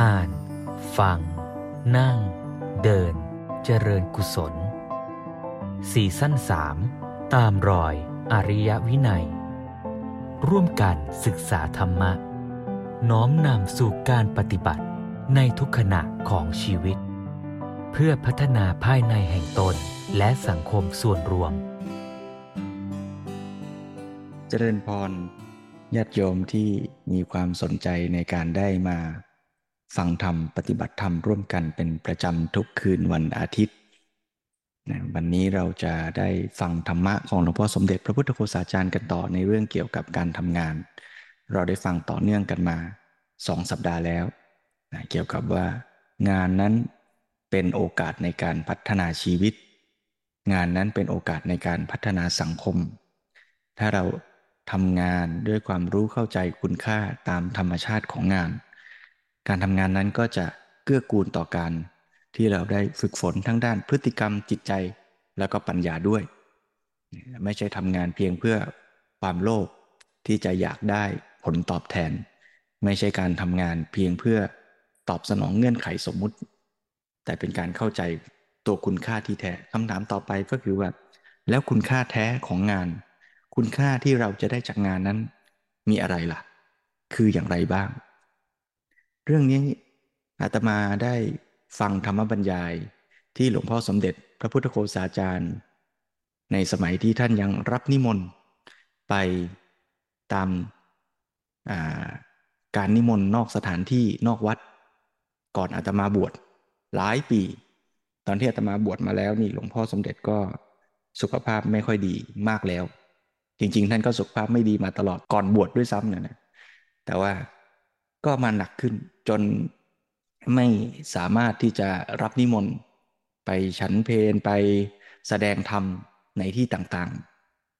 อ่าน ฟัง นั่ง เดิน เจริญกุศลสี่สั้นสามตามรอยอริยวินัย ร่วมกันศึกษาธรรมะ น้อมนำสู่การปฏิบัติในทุกขณะของชีวิต เพื่อพัฒนาภายในแห่งตนและสังคมส่วนรวม เจริญพรญาติโยมที่มีความสนใจในการได้มา ฟังธรรมปฏิบัติธรรมร่วมกันเป็นประจำทุกคืนวันอาทิตย์นะวันนี้เราจะได้ฟังธรรมะของหลวงพ่อสมเด็จพระพุทธโฆษาจารย์กันต่อในเรื่องเกี่ยวกับการทำงาน เราได้ฟังต่อเนื่องกันมาสองสัปดาห์แล้วนะเกี่ยวกับว่างานนั้นเป็นโอกาสในการพัฒนาชีวิต งานนั้นเป็นโอกาสในการพัฒนาสังคม ถ้าเราทำงานด้วยความรู้เข้าใจคุณค่าตามธรรมชาติของงาน การทำงานนั้นก็จะเกื้อกูลต่อการที่เราได้ฝึกฝนทั้งด้านพฤติกรรมจิตใจแล้วก็ปัญญาด้วย ไม่ใช่ทำงานเพียงเพื่อความโลภที่จะอยากได้ผลตอบแทน ไม่ใช่การทำงานเพียงเพื่อตอบสนองเงื่อนไขสมมุติ แต่เป็นการเข้าใจตัวคุณค่าที่แท้คำถามต่อไปก็คือว่า แล้วคุณค่าแท้ของงาน คุณค่าที่เราจะได้จากงานนั้น มีอะไรล่ะ คืออย่างไรบ้าง เรื่องนี้อาตมาได้ฟังธรรมบรรยายที่หลวงพ่อสมเด็จพระพุทธโฆษาจารย์ ในสมัยที่ท่านยังรับนิมนต์ไปตามการนิมนต์นอกสถานที่นอกวัด ก่อนอาตมาบวชหลายปี ตอนที่อาตมาบวชมาแล้วนี่หลวงพ่อสมเด็จก็สุขภาพไม่ค่อยดีมากแล้ว จริง ๆ ท่านก็สุขภาพไม่ดีมาตลอดก่อนบวชดด้วยซ้ำเนี่ยนะแต่ว่า ก็มาหนักขึ้นจนไม่สามารถที่จะรับนิมนต์ไปฉันเพนไปแสดงธรรมในที่ต่าง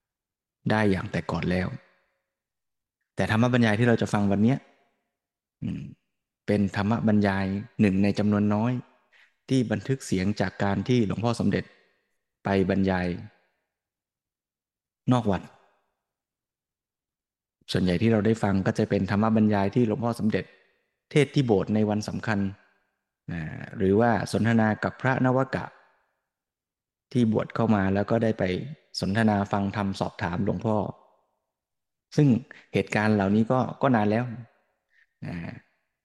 ๆ ได้อย่างแต่ก่อนแล้ว แต่ธรรมบรรยายที่เราจะฟังวันนี้เป็นธรรมบรรยายหนึ่งในจำนวนน้อย ที่บันทึกเสียงจากการที่หลวงพ่อสมเด็จไปบรรยาย นอกวัด ส่วนใหญ่ที่เราได้ฟังก็จะเป็นธรรมบรรยายที่หลวงพ่อสมเด็จ เทศที่โบสถ์ในวันสำคัญนะหรือว่าสนทนากับพระนวกะ ที่บวชเข้ามาแล้วก็ได้ไปสนทนาฟังธรรมสอบถามหลวงพ่อ ซึ่งเหตุการณ์เหล่านี้ก็ก็นานแล้วนะ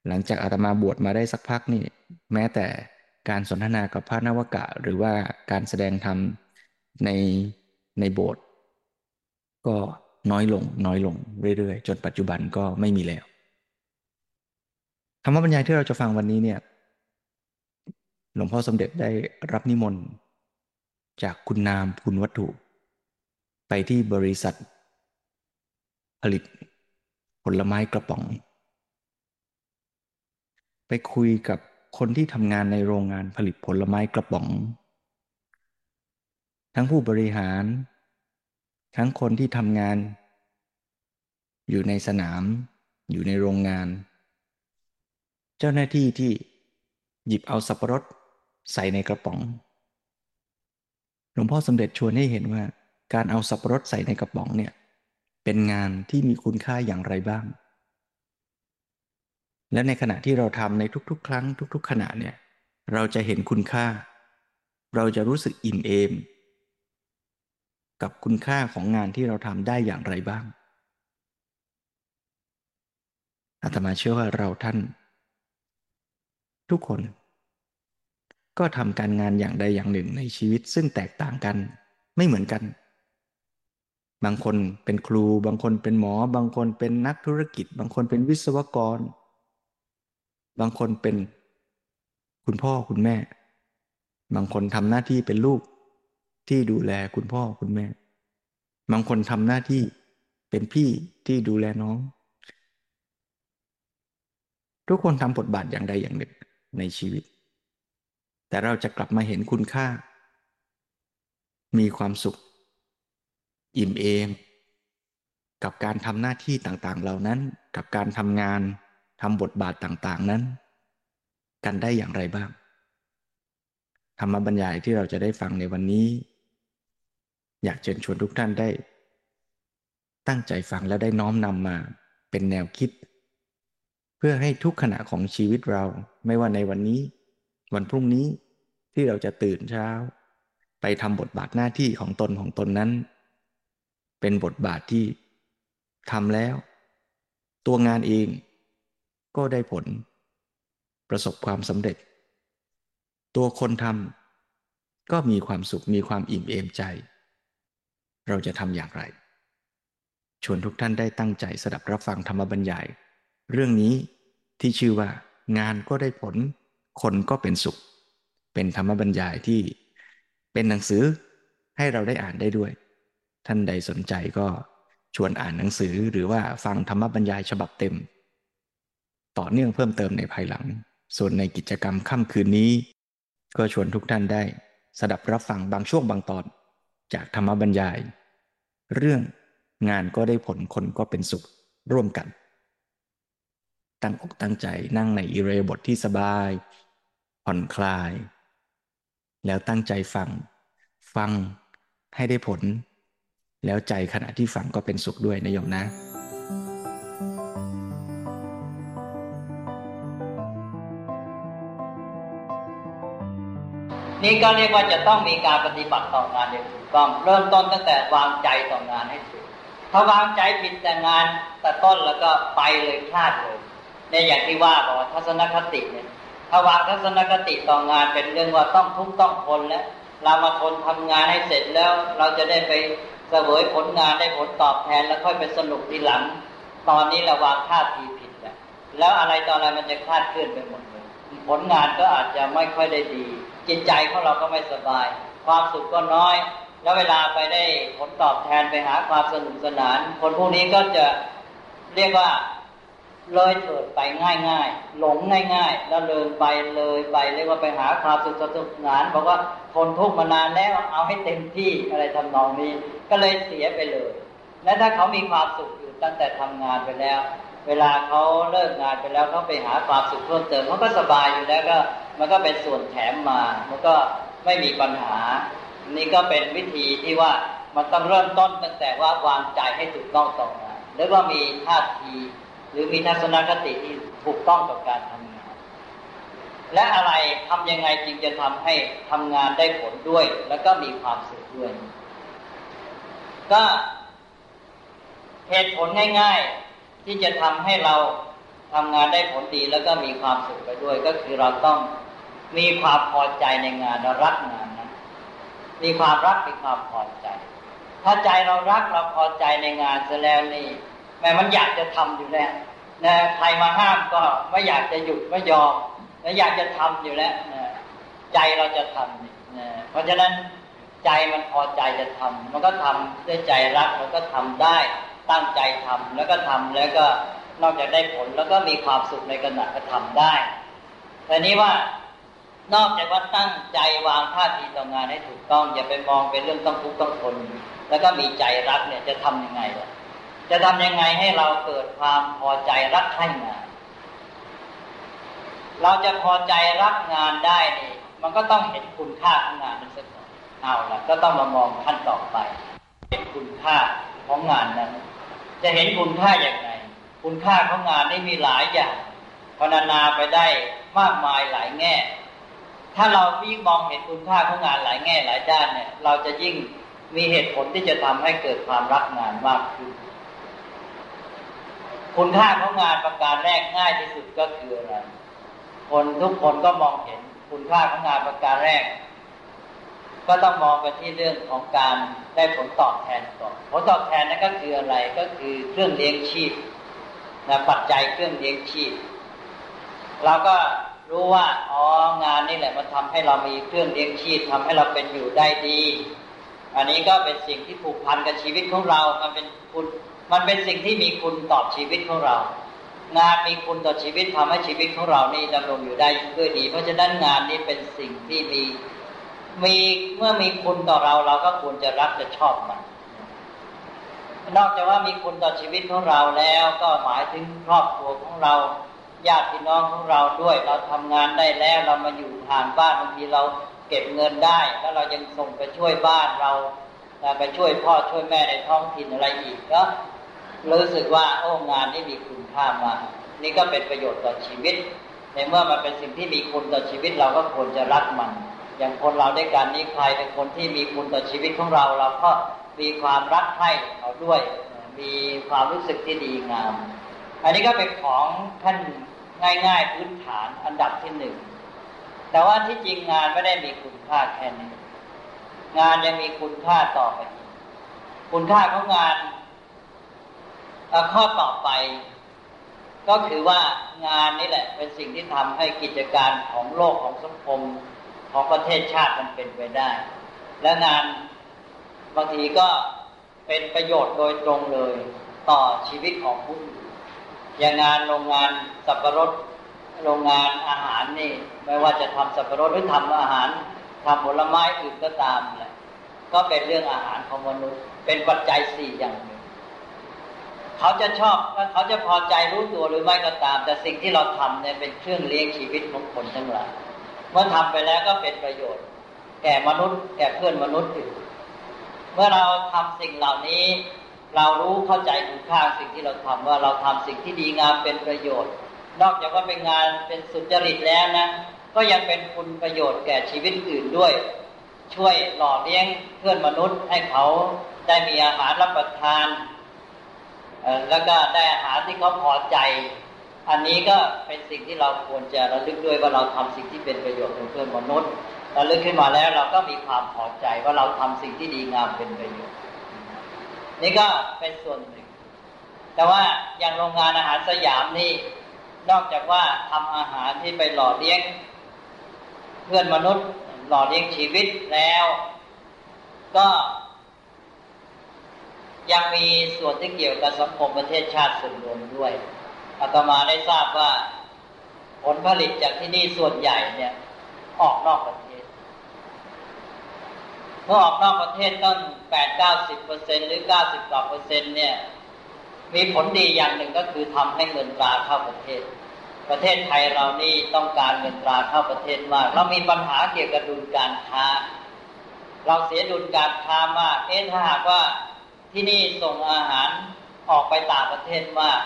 หลังจากอาตมาบวชมาได้สักพักนี่แม้แต่การสนทนากับพระนวกะ หรือว่าการแสดงธรรมในในโบสถ์ก็ น้อยลง น้อยลงเรื่อยๆ จนปัจจุบันก็ไม่มีแล้วธรรมบรรยายที่เราจะฟังวันนี้เนี่ยหลวงพ่อสมเด็จได้รับนิมนต์ จากคุณนามคุณวัตถุ ไปที่บริษัท ผลิตผลไม้กระป๋อง ไปคุยกับคนที่ทำงานในโรงงานผลิตผลไม้กระป๋อง ทั้งผู้บริหาร ทั้งคนที่ทำงาน อยู่ในสนาม อยู่ในโรงงาน เจ้าหน้าที่ที่หยิบเอาสับปะรดใส่ในกระป๋อง หลวงพ่อสมเด็จชวนให้เห็นว่า การเอาสับปะรดใส่ในกระป๋องเนี่ย เป็นงานที่มีคุณค่าอย่างไรบ้าง และในขณะที่เราทำในทุกๆ ครั้ง ทุก ๆ ขณะเนี่ย เราจะเห็นคุณค่า เราจะรู้สึกอิ่มเอม กับคุณค่าของงานที่เราทำได้อย่างไรบ้างอาตมาเชื่อว่าเราท่าน ทุกคน ก็ทำการงานอย่างใดอย่างหนึ่งในชีวิตซึ่งแตกต่างกันไม่เหมือนกัน บางคนเป็นครู บางคนเป็นหมอ บางคนเป็นนักธุรกิจ บางคนเป็นวิศวกร บางคนเป็นคุณพ่อคุณแม่ บางคนทำหน้าที่เป็นลูก ที่ดูแลคุณพ่อคุณแม่ บางคนทำหน้าที่เป็นพี่ที่ดูแลน้อง ทุกคนทำบทบาทอย่างใดอย่างหนึ่งในชีวิต แต่เราจะกลับมาเห็นคุณค่า มีความสุข อิ่มเอม กับการทำหน้าที่ต่างๆ เหล่านั้น กับการทำงานทำบทบาทต่างๆนั้น กันได้อย่างไรบ้างธรรมบรรยายที่เราจะได้ฟังในวันนี้ อยากเชิญชวนทุกท่านได้ ตั้งใจฟังและได้น้อมนำมาเป็นแนวคิด เพื่อให้ทุกขณะของชีวิตเรา ไม่ว่าในวันนี้ วันพรุ่งนี้ที่เราจะตื่นเช้า ไปทำบทบาทหน้าที่ของตนของตนนั้น เป็นบทบาทที่ทำแล้ว ตัวงานเองก็ได้ผล ประสบความสำเร็จ ตัวคนทำก็มีความสุขมีความอิ่มเอมใจ เราจะทำอย่างไร ชวนทุกท่านได้ตั้งใจสดับรับฟังธรรมบัญญาย เรื่องนี้ที่ชื่อว่างานก็ได้ผล คนก็เป็นสุข เป็นธรรมบรรยายที่เป็นหนังสือให้เราได้อ่านได้ด้วย ท่านใดสนใจก็ชวนอ่านหนังสือหรือว่าฟังธรรมบรรยายฉบับเต็ม ต่อเนื่องเพิ่มเติมในภายหลัง ส่วนในกิจกรรมค่ำคืนนี้ ก็ชวนทุกท่านได้สดับรับฟังบางช่วงบางตอน จากธรรมบรรยาย เรื่องงานก็ได้ผลคนก็เป็นสุขร่วมกัน ตั้งอกตั้งใจนั่งในอิเรบทที่สบาย ผ่อนคลาย แล้วตั้งใจฟัง ฟังให้ได้ผล แล้วใจขณะที่ฟังก็เป็นสุขด้วยนะโยมนะนี่ก็เรียกว่าจะต้องมีการปฏิบัติต่องานอย่างถูกต้องเริ่มต้นตั้งแต่วางใจต่องานให้ถูกถ้าวางใจผิดแต่งานแต่ต้นแล้วก็ไปเลยพลาดเลยเนี่ยอย่างที่ว่าบอกว่าทัศนคติเนี่ยถ้าวางทัศนคติต่องานเป็นเรื่องว่าต้องทุกต้องทนแล้วเรามาทนทำงานให้เสร็จแล้ว เราจะได้ไปเสวยผลงานได้ผลตอบแทนแล้วค่อยไปสนุกทีหลัง ตอนนี้เราวางท่าทีผิดแล้วแล้วอะไรตอนอะไรมันจะคลาดเคลื่อนไปหมดเลยผลงานก็อาจจะไม่ค่อยได้ดี จิตใจของเราก็ไม่สบาย ความสุขก็น้อย แล้วเวลาไปได้ผลตอบแทนไปหาความสนุกสนาน คนพวกนี้ก็จะเรียกว่าเลยเถิดไปง่ายๆ หลงง่ายๆ แล้วเลยไปเลยไปเรียกว่าไปหาความสุขสนุกงานบอกว่าทนทุกข์มานานแล้วเอาให้เต็มที่อะไรทำนองนี้ ก็เลยเสียไปเลย และถ้าเขามีความสุขอยู่ตั้งแต่ทำงานไปแล้ว เวลาเขาเลิกงานไปแล้วเขาไปหาความสุขเพิ่มเติมเขาก็สบายอยู่แล้วก็มันก็เป็นส่วนแถมมา มันก็ไม่มีปัญหา นี่ก็เป็นวิธีที่ว่ามันต้องเริ่มต้นตั้งแต่ว่าวางใจให้ถูกต้องต่องานหรือว่ามีท่าทีหรือมีทัศนคติที่ถูกต้องกับการทำงาน และอะไรทำยังไงจึงจะทำให้ทำงานได้ผลด้วย แล้วก็มีความสุขด้วย ก็เหตุผลง่าย ๆที่จะทำให้เราทำงานได้ผลดีแล้วก็มีความสุขไปด้วย ก็คือเราต้องมีความพอใจในงานรักงาน มีความรักมีความพอใจ ถ้าใจเรารักเราพอใจในงานเสร็จแล้วนี่แม้มันอยากจะทำอยู่แล้วนะใครมาห้ามก็ไม่อยากจะหยุดไม่ยอมแล้วอยากจะทำอยู่แล้วนะใจเราจะทำนะเพราะฉะนั้นใจมันพอใจจะทำมันก็ทำด้วยใจรักมันก็ทำได้ตั้งใจทำแล้วก็ทำแล้วก็นอกจากได้ผลแล้วก็มีความสุขในขณะก็ทำได้แต่นี้ว่า นอกจากว่าตั้งใจวางท่าทีต่องานให้ถูกต้อง อย่าไปมองเป็นเรื่องต้องทุกข์ต้องทนแล้วก็มีใจรักเนี่ยจะทํำยังไงล่ะจะทำยังไงให้เราเกิดความพอใจรักใครงาน เราจะพอใจรักงานได้นี่มันก็ต้องเห็นคุณค่าของงานนั้นสักก่อนเอาละก็ต้องมามองขั้นต่อไป เห็นคุณค่าของงานนั้น จะเห็นคุณค่าอย่างไรคุณค่าของงานนี่มีหลายอย่างพรรณนาไปได้มากมายหลายแง่ ถ้าเรายิ่งมองเห็นคุณค่าของงานหลายแง่หลายด้านเนี่ย เราจะยิ่งมีเหตุผลที่จะทำให้เกิดความรักงานมากขึ้น คุณค่าของงานประการแรกง่ายที่สุดก็คืออะไรคนทุกคนก็มองเห็นคุณค่าของงานประการแรก ก็ต้องมองไปที่เรื่องของการได้ผลตอบแทนก่อนผลตอบแทนนั่นก็คืออะไรก็คือเครื่องเลี้ยงชีพนะปัจจัยเครื่องเลี้ยงชีพเราก็ รู้ว่าอ๋องานนี่แหละมันทาให้เรามีเครื่องเลี้ยงชีพทำให้เราเป็นอยู่ได้ดี อันนี้ก็เป็นสิ่งที่ผูกพันกับชีวิตของเรา มันเป็นคุณมันเป็นสิ่งที่มีคุณต่อชีวิตของเรา งานมีคุณต่อชีวิตทำให้ชีวิตของเรานี่ดำรงอยู่ได้ด้วยดี เพราะฉะนั้นงานนี้เป็นสิ่งที่มีมีเมื่อมีคุณต่อเราเราก็ควรจะรักจะชอบมัน นอกจากว่ามีคุณต่อชีวิตของเราแล้ว ก็หมายถึงครอบครัวของเรา ญาติพี่น้องของเราด้วย เราทำงานได้แล้วเรามาอยู่ผ่านบ้านบางทีเราเก็บเงินได้ แล้วเรายังส่งไปช่วยบ้านเราไปช่วยพ่อช่วยแม่ในท้องถิ่นอะไรอีกก็รู้สึกว่าโอ้งานนี้มีคุณค่ามากนี่ก็เป็นประโยชน์ต่อชีวิต ในเมื่อมันเป็นสิ่งที่มีคุณต่อชีวิตเราก็ควรจะรักมัน อย่างคนเราด้วยกันนี้ใครเป็นคนที่มีคุณต่อชีวิตของเราเราก็มีความรักใคร่เขาด้วย มีความรู้สึกที่ดีงาม อันนี้ก็เป็นของท่าน ง่าย ๆ พื้นฐานอันดับที่หนึ่งแต่ว่าที่จริงงานไม่ได้มีคุณค่าแค่นี้ งานยังมีคุณค่าต่อไปอีกคุณค่าของงานข้อต่อไป ก็คือว่างานนี่แหละ เป็นสิ่งที่ทำให้กิจการของโลกของสังคมของประเทศชาติมันเป็นไปได้ และงานบางทีก็เป็นประโยชน์โดยตรงเลยต่อชีวิตของผู้ อย่างงานโรงงานสับปะรดโรงงานอาหารนี่ ไม่ว่าจะทำสับปะรดหรือทำอาหารทำผลไม้อื่นก็ตามแหละก็เป็นเรื่องอาหารของมนุษย์ เป็นปัจจัยสี่อย่างหนึ่งเขาจะชอบเขาจะพอใจรู้ตัวหรือไม่ก็ตาม แต่สิ่งที่เราทำเนี่ยเป็นเครื่องเลี้ยงชีวิตของคนทั้งหลายเมื่อทำไปแล้วก็เป็นประโยชน์ แก่มนุษย์ แก่เพื่อนมนุษย์อื่นเมื่อเราทำสิ่งเหล่านี้ เรารู้เข้าใจคุณค่าสิ่งที่เราทำว่าเราทำสิ่งที่ดีงามเป็นประโยชน์ นอกจากว่าเป็นงานเป็นสุจริตแล้วนะ ก็ยังเป็นคุณประโยชน์แก่ชีวิตอื่นด้วย ช่วยหล่อเลี้ยงเพื่อนมนุษย์ให้เขาได้มีอาหารรับประทานแล้วก็ได้อาหารที่เขาพอใจ อันนี้ก็เป็นสิ่งที่เราควรจะระลึกด้วยว่าเราทำสิ่งที่เป็นประโยชน์กับเพื่อนมนุษย์ระลึกขึ้นมาแล้วเราก็มีความพอใจว่าเราทำสิ่งที่ดีงามเป็นประโยชน์ นี่ก็เป็นส่วนหนึ่ง แต่ว่าอย่างโรงงานอาหารสยามนี่ นอกจากว่าทำอาหารที่ไปหล่อเลี้ยง เพื่อนมนุษย์หล่อเลี้ยงชีวิตแล้ว ก็ยังมีส่วนที่เกี่ยวกับสังคมประเทศชาติส่วนรวมด้วยอาตมาได้ทราบว่า ผลผลิตจากที่นี่ส่วนใหญ่เนี่ย ออกนอกประเทศ เมื่อออกนอกประเทศต้นแปดเก้าสิบเปอร์เซ็นหรือเก้าสิบกว่าเปอร์เซ็นเนี่ย มีผลดีอย่างหนึ่งก็คือทำให้เงินตราเข้าประเทศ ประเทศไทยเรานี่ต้องการเงินตราเข้าประเทศมาก เรามีปัญหาเกี่ยวกับดุลการค้า เราเสียดุลการค้ามาก เอ๊ะถ้าหากว่าที่นี่ส่งอาหารออกไปต่างประเทศมาก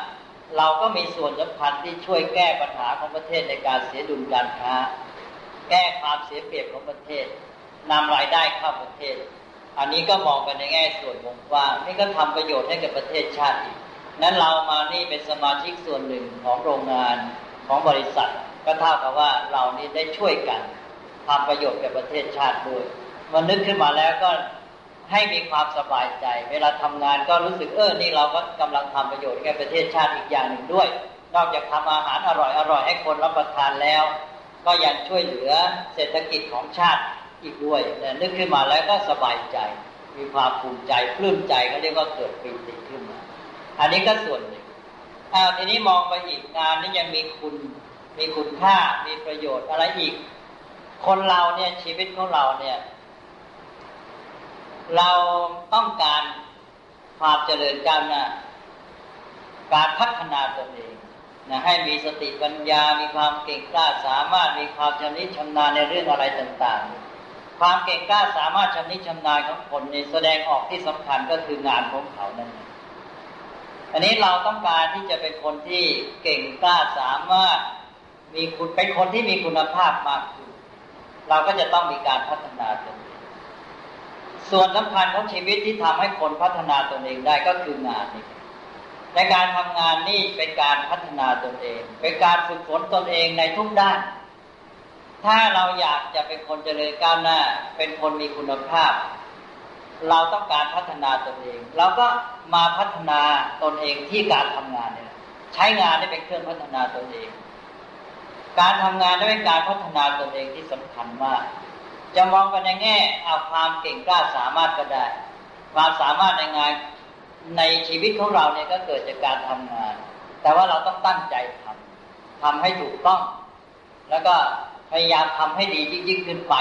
เราก็มีส่วนสำคัญที่ช่วยแก้ปัญหาของประเทศในการเสียดุลการค้า แก้ความเสียเปรียบของประเทศ นำรายได้เข้าประเทศ อันนี้ก็มองกันในแง่ส่วนวงกว้างนี่ก็ทำประโยชน์ให้กับประเทศชาติอีกนั้นเรามานี่เป็นสมาชิกส่วนหนึ่งของโรงงานของบริษัท ก็เท่ากับว่าเรานี่ได้ช่วยกันทำประโยชน์กับประเทศชาติด้วยมันนึกขึ้นมาแล้วก็ให้มีความสบายใจ เวลาทำงานก็รู้สึกเออนี่เราก็กำลังทำประโยชน์แก่ประเทศชาติอีกอย่างหนึ่งด้วย นอกจากทำอาหารอร่อยอร่อยให้คนรับประทานแล้ว ก็ยังช่วยเหลือเศรษฐกิจของชาติ อีกด้วยแต่นึกขึ้นมาแล้วก็สบายใจ มีความภูมิใจปลื้มใจก็เรียกว่าเกิดปีติขึ้นมา อันนี้ก็ส่วนหนึ่งอ้าวทีนี้มองไปอีกงานนี้ยังมีคุณ มีคุณค่ามีประโยชน์อะไรอีก คนเราเนี่ยชีวิตของเราเนี่ย เราต้องการความเจริญก้าวหน้าการพัฒนาตนเองนะให้มีสติปัญญา มีความเก่งกล้าสามารถ มีความชำนิชำนาญในเรื่องอะไรต่าง ๆ ความเก่งกล้าสามารถชำนิชำนาญของคนนี้แสดงออกที่สำคัญก็คืองานของเขานั่นเองอันนี้เราต้องการที่จะเป็นคนที่เก่งกล้าสามารถมีคุณเป็นคนที่มีคุณภาพมากขึ้นเราก็จะต้องมีการพัฒนาตนเองส่วนสำคัญของชีวิตที่ทำให้คนพัฒนาตนเองได้ก็คืองานนี่ในการทำงานนี่เป็นการพัฒนาตนเอง เป็นการฝึกฝนตนเองในทุกด้าน ถ้าเราอยากจะเป็นคนเจริญก้าวหน้า เป็นคนมีคุณภาพ เราต้องการพัฒนาตนเอง เราก็มาพัฒนาตนเองที่การทำงานเนี่ยใช้งานได้เป็นเครื่องพัฒนาตนเอง การทำงานได้เป็นการพัฒนาตนเองที่สำคัญมาก จะมองกันในแง่เอาความเก่งกล้าสามารถก็ได้ ความสามารถในงานในชีวิตของเราเนี่ยก็เกิดจากการทำงาน แต่ว่าเราต้องตั้งใจทำทำให้ถูกต้อง แล้วก็ พยายามทำให้ดียิ่งขึ้นไป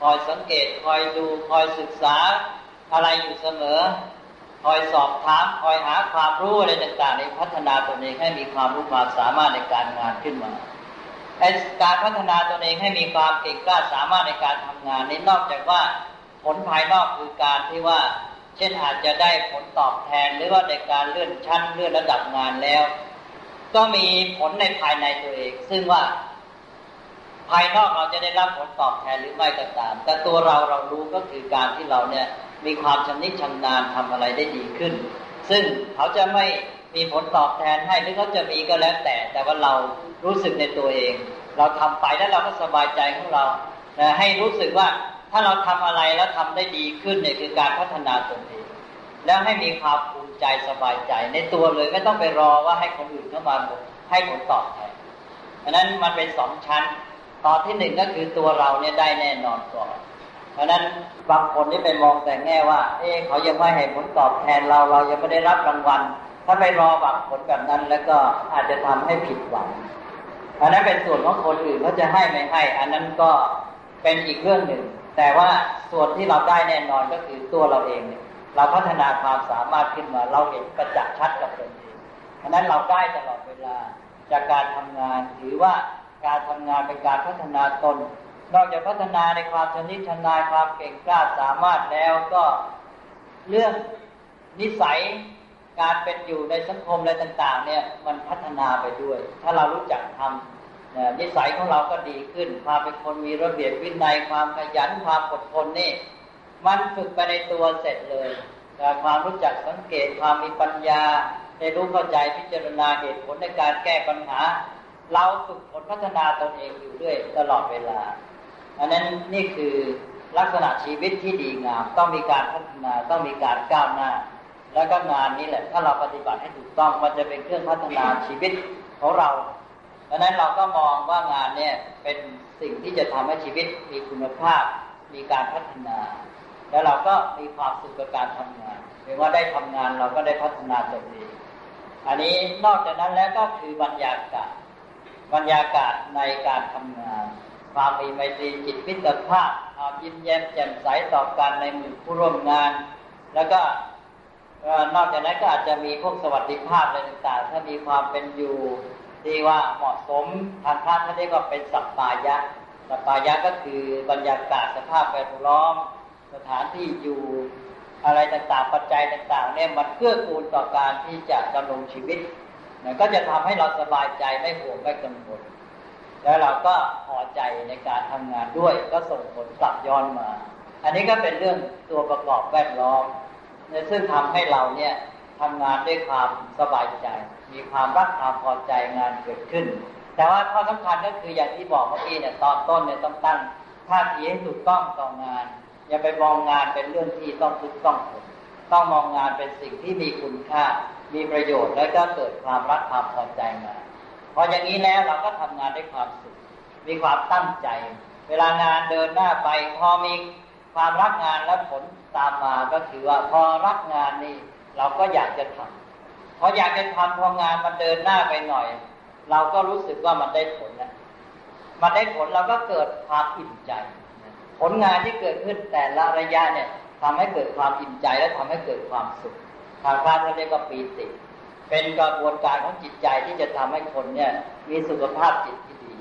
คอยสังเกตคอยดูคอยศึกษาอะไรอยู่เสมอ คอยสอบถามคอยหาความรู้อะไรต่างๆในพัฒนาตนเองให้มีความรู้ความสามารถในการงานขึ้นมาการพัฒนาตนเองให้มีความเก่งกล้าสามารถในการทำงานนี้นอกจากว่าผลภายนอกคือการที่ว่า เช่นอาจจะได้ผลตอบแทนหรือว่าในการเลื่อนชั้นเลื่อนระดับงานแล้ว ก็มีผลในภายในตัวเอง ซึ่งว่า ภายนอกเราจะได้รับผลตอบแทนหรือไม่ก็ตาม แต่ตัวเราเรารู้ก็คือการที่เราเนี่ยมีความชำนิชำนาญทำอะไรได้ดีขึ้น ซึ่งเขาจะไม่มีผลตอบแทนให้หรือเขาจะมีก็แล้วแต่ แต่ว่าเรารู้สึกในตัวเอง เราทำไปแล้วเราก็สบายใจของเราให้รู้สึกว่าถ้าเราทำอะไรแล้วทำได้ดีขึ้นเนี่ยคือการพัฒนาตนเองแล้วให้มีความภูมิใจสบายใจ ในตัวเลยไม่ต้องไปรอว่าให้คนอื่นเข้ามาให้ผลตอบแทนอันนั้นมันเป็นสองชั้น ตอนที่หนึ่งก็คือตัวเราเนี่ยได้แน่นอนก่อน เพราะนั้นบางคนนี่ไปมองแต่แง่ว่า เอ๊เขายังไม่ให้ผลตอบแทนเราเรายังไม่ได้รับรางวัล ถ้าไปรอหวังผลแบบนั้น แล้วก็อาจจะทำให้ผิดหวังอันนั้นเป็นส่วนของคนอื่นเขาจะให้ไม่ให้ อันนั้นก็เป็นอีกเรื่องหนึ่ง แต่ว่าส่วนที่เราได้แน่นอนก็คือตัวเราเองเนี่ยเราพัฒนาความสามารถขึ้นมา เราเห็นประจักษ์ชัดกับตนเองอันนั้นเราได้ตลอดเวลาจากการทำงานถือว่า การทำงานเป็นการพัฒนาตน นอกจากพัฒนาในความชนิดชนาญความเก่งกล้าสามารถแล้วก็เรื่องนิสัยการเป็นอยู่ในสังคมอะไรต่าง ๆ เนี่ยมันพัฒนาไปด้วย ถ้าเรารู้จักทำนิสัยของเราก็ดีขึ้น ความเป็นคนมีระเบียบวินัยความขยันความอดทนนี่ มันฝึกไปในตัวเสร็จเลยความรู้จักสังเกตความมีปัญญาได้รู้เข้าใจพิจารณาเหตุผลในการแก้ปัญหา เราฝึกฝนพัฒนาตนเองอยู่ด้วยตลอดเวลาอันนั้นนี่คือลักษณะชีวิตที่ดีงาม ต้องมีการพัฒนาต้องมีการก้าวหน้า แล้วก็งานนี้แหละ ถ้าเราปฏิบัติให้ถูกต้องมันจะเป็นเครื่องพัฒนาชีวิตของเราดังนั้นเราก็มองว่างานเนี่ยเป็นสิ่งที่จะทำให้ชีวิตมีคุณภาพ มีการพัฒนา แล้วเราก็มีความสุขกับการทำงานเมื่อว่าได้ทำงานเราก็ได้พัฒนาตนเองอันนี้นอกจากนั้นแล้วก็คือบรรยากาศ บรรยากาศในการทำงาน ความมีไมตรีจิตมิตรภาพความยิ้มแย้มแจ่มใสต่อกันในหมู่ผู้ร่วมงาน แล้วก็นอกจากนั้นก็อาจจะมีพวกสวัสดิภาพอะไรต่างๆ ถ้ามีความเป็นอยู่ที่ว่าเหมาะสมทางพระท่านเรียกว่าเป็นสัปปายะสัปปายะก็คือบรรยากาศสภาพแวดล้อม สถานที่อยู่อะไรต่างๆ ปัจจัยต่างๆเนี่ยมันเกื้อกูลต่อการที่จะดำรงชีวิต ก็จะทำให้เราสบายใจไม่ห่วงไม่กังวลแล้วเราก็พอใจในการทำงานด้วย ก็ส่งผลกลับย้อนมา อันนี้ก็เป็นเรื่องตัวประกอบแวดล้อมซึ่งทำให้เราเนี่ยทำงานด้วยความสบายใจ มีความรักความพอใจงานเกิดขึ้น แต่ว่าข้อสำคัญก็คืออย่างที่บอกเมื่อกี้เนี่ยตอนต้นเนี่ยต้องตั้งท่าทีให้ถูกต้องต่องาน อย่าไปมองงานเป็นเรื่องที่ต้องทุกต้องผลต้องมองงานเป็นสิ่งที่มีคุณค่า มีประโยชน์แล้วก็เกิดความรักความพอใจมาพออย่างนี้แล้วเราก็ทำงานด้วยความสุข มีความตั้งใจ เวลางานเดินหน้าไป พอมีความรักงานแล้วผลตามมาก็คือว่าพอรักงานนี่เราก็อยากจะทำพออยากจะทำพองานมันเดินหน้าไปหน่อย เราก็รู้สึกว่ามันได้ผลแล้วมันได้ผลเราก็เกิดความอิ่มใจ ผลงานที่เกิดขึ้นแต่ละระยะเนี่ยทำให้เกิดความอิ่มใจและทำให้เกิดความสุข ทางพระเรียกว่าปีติ เป็นกระบวนการของจิตใจที่จะทำให้คนเนี่ย มีสุขภาพจิตที่ดี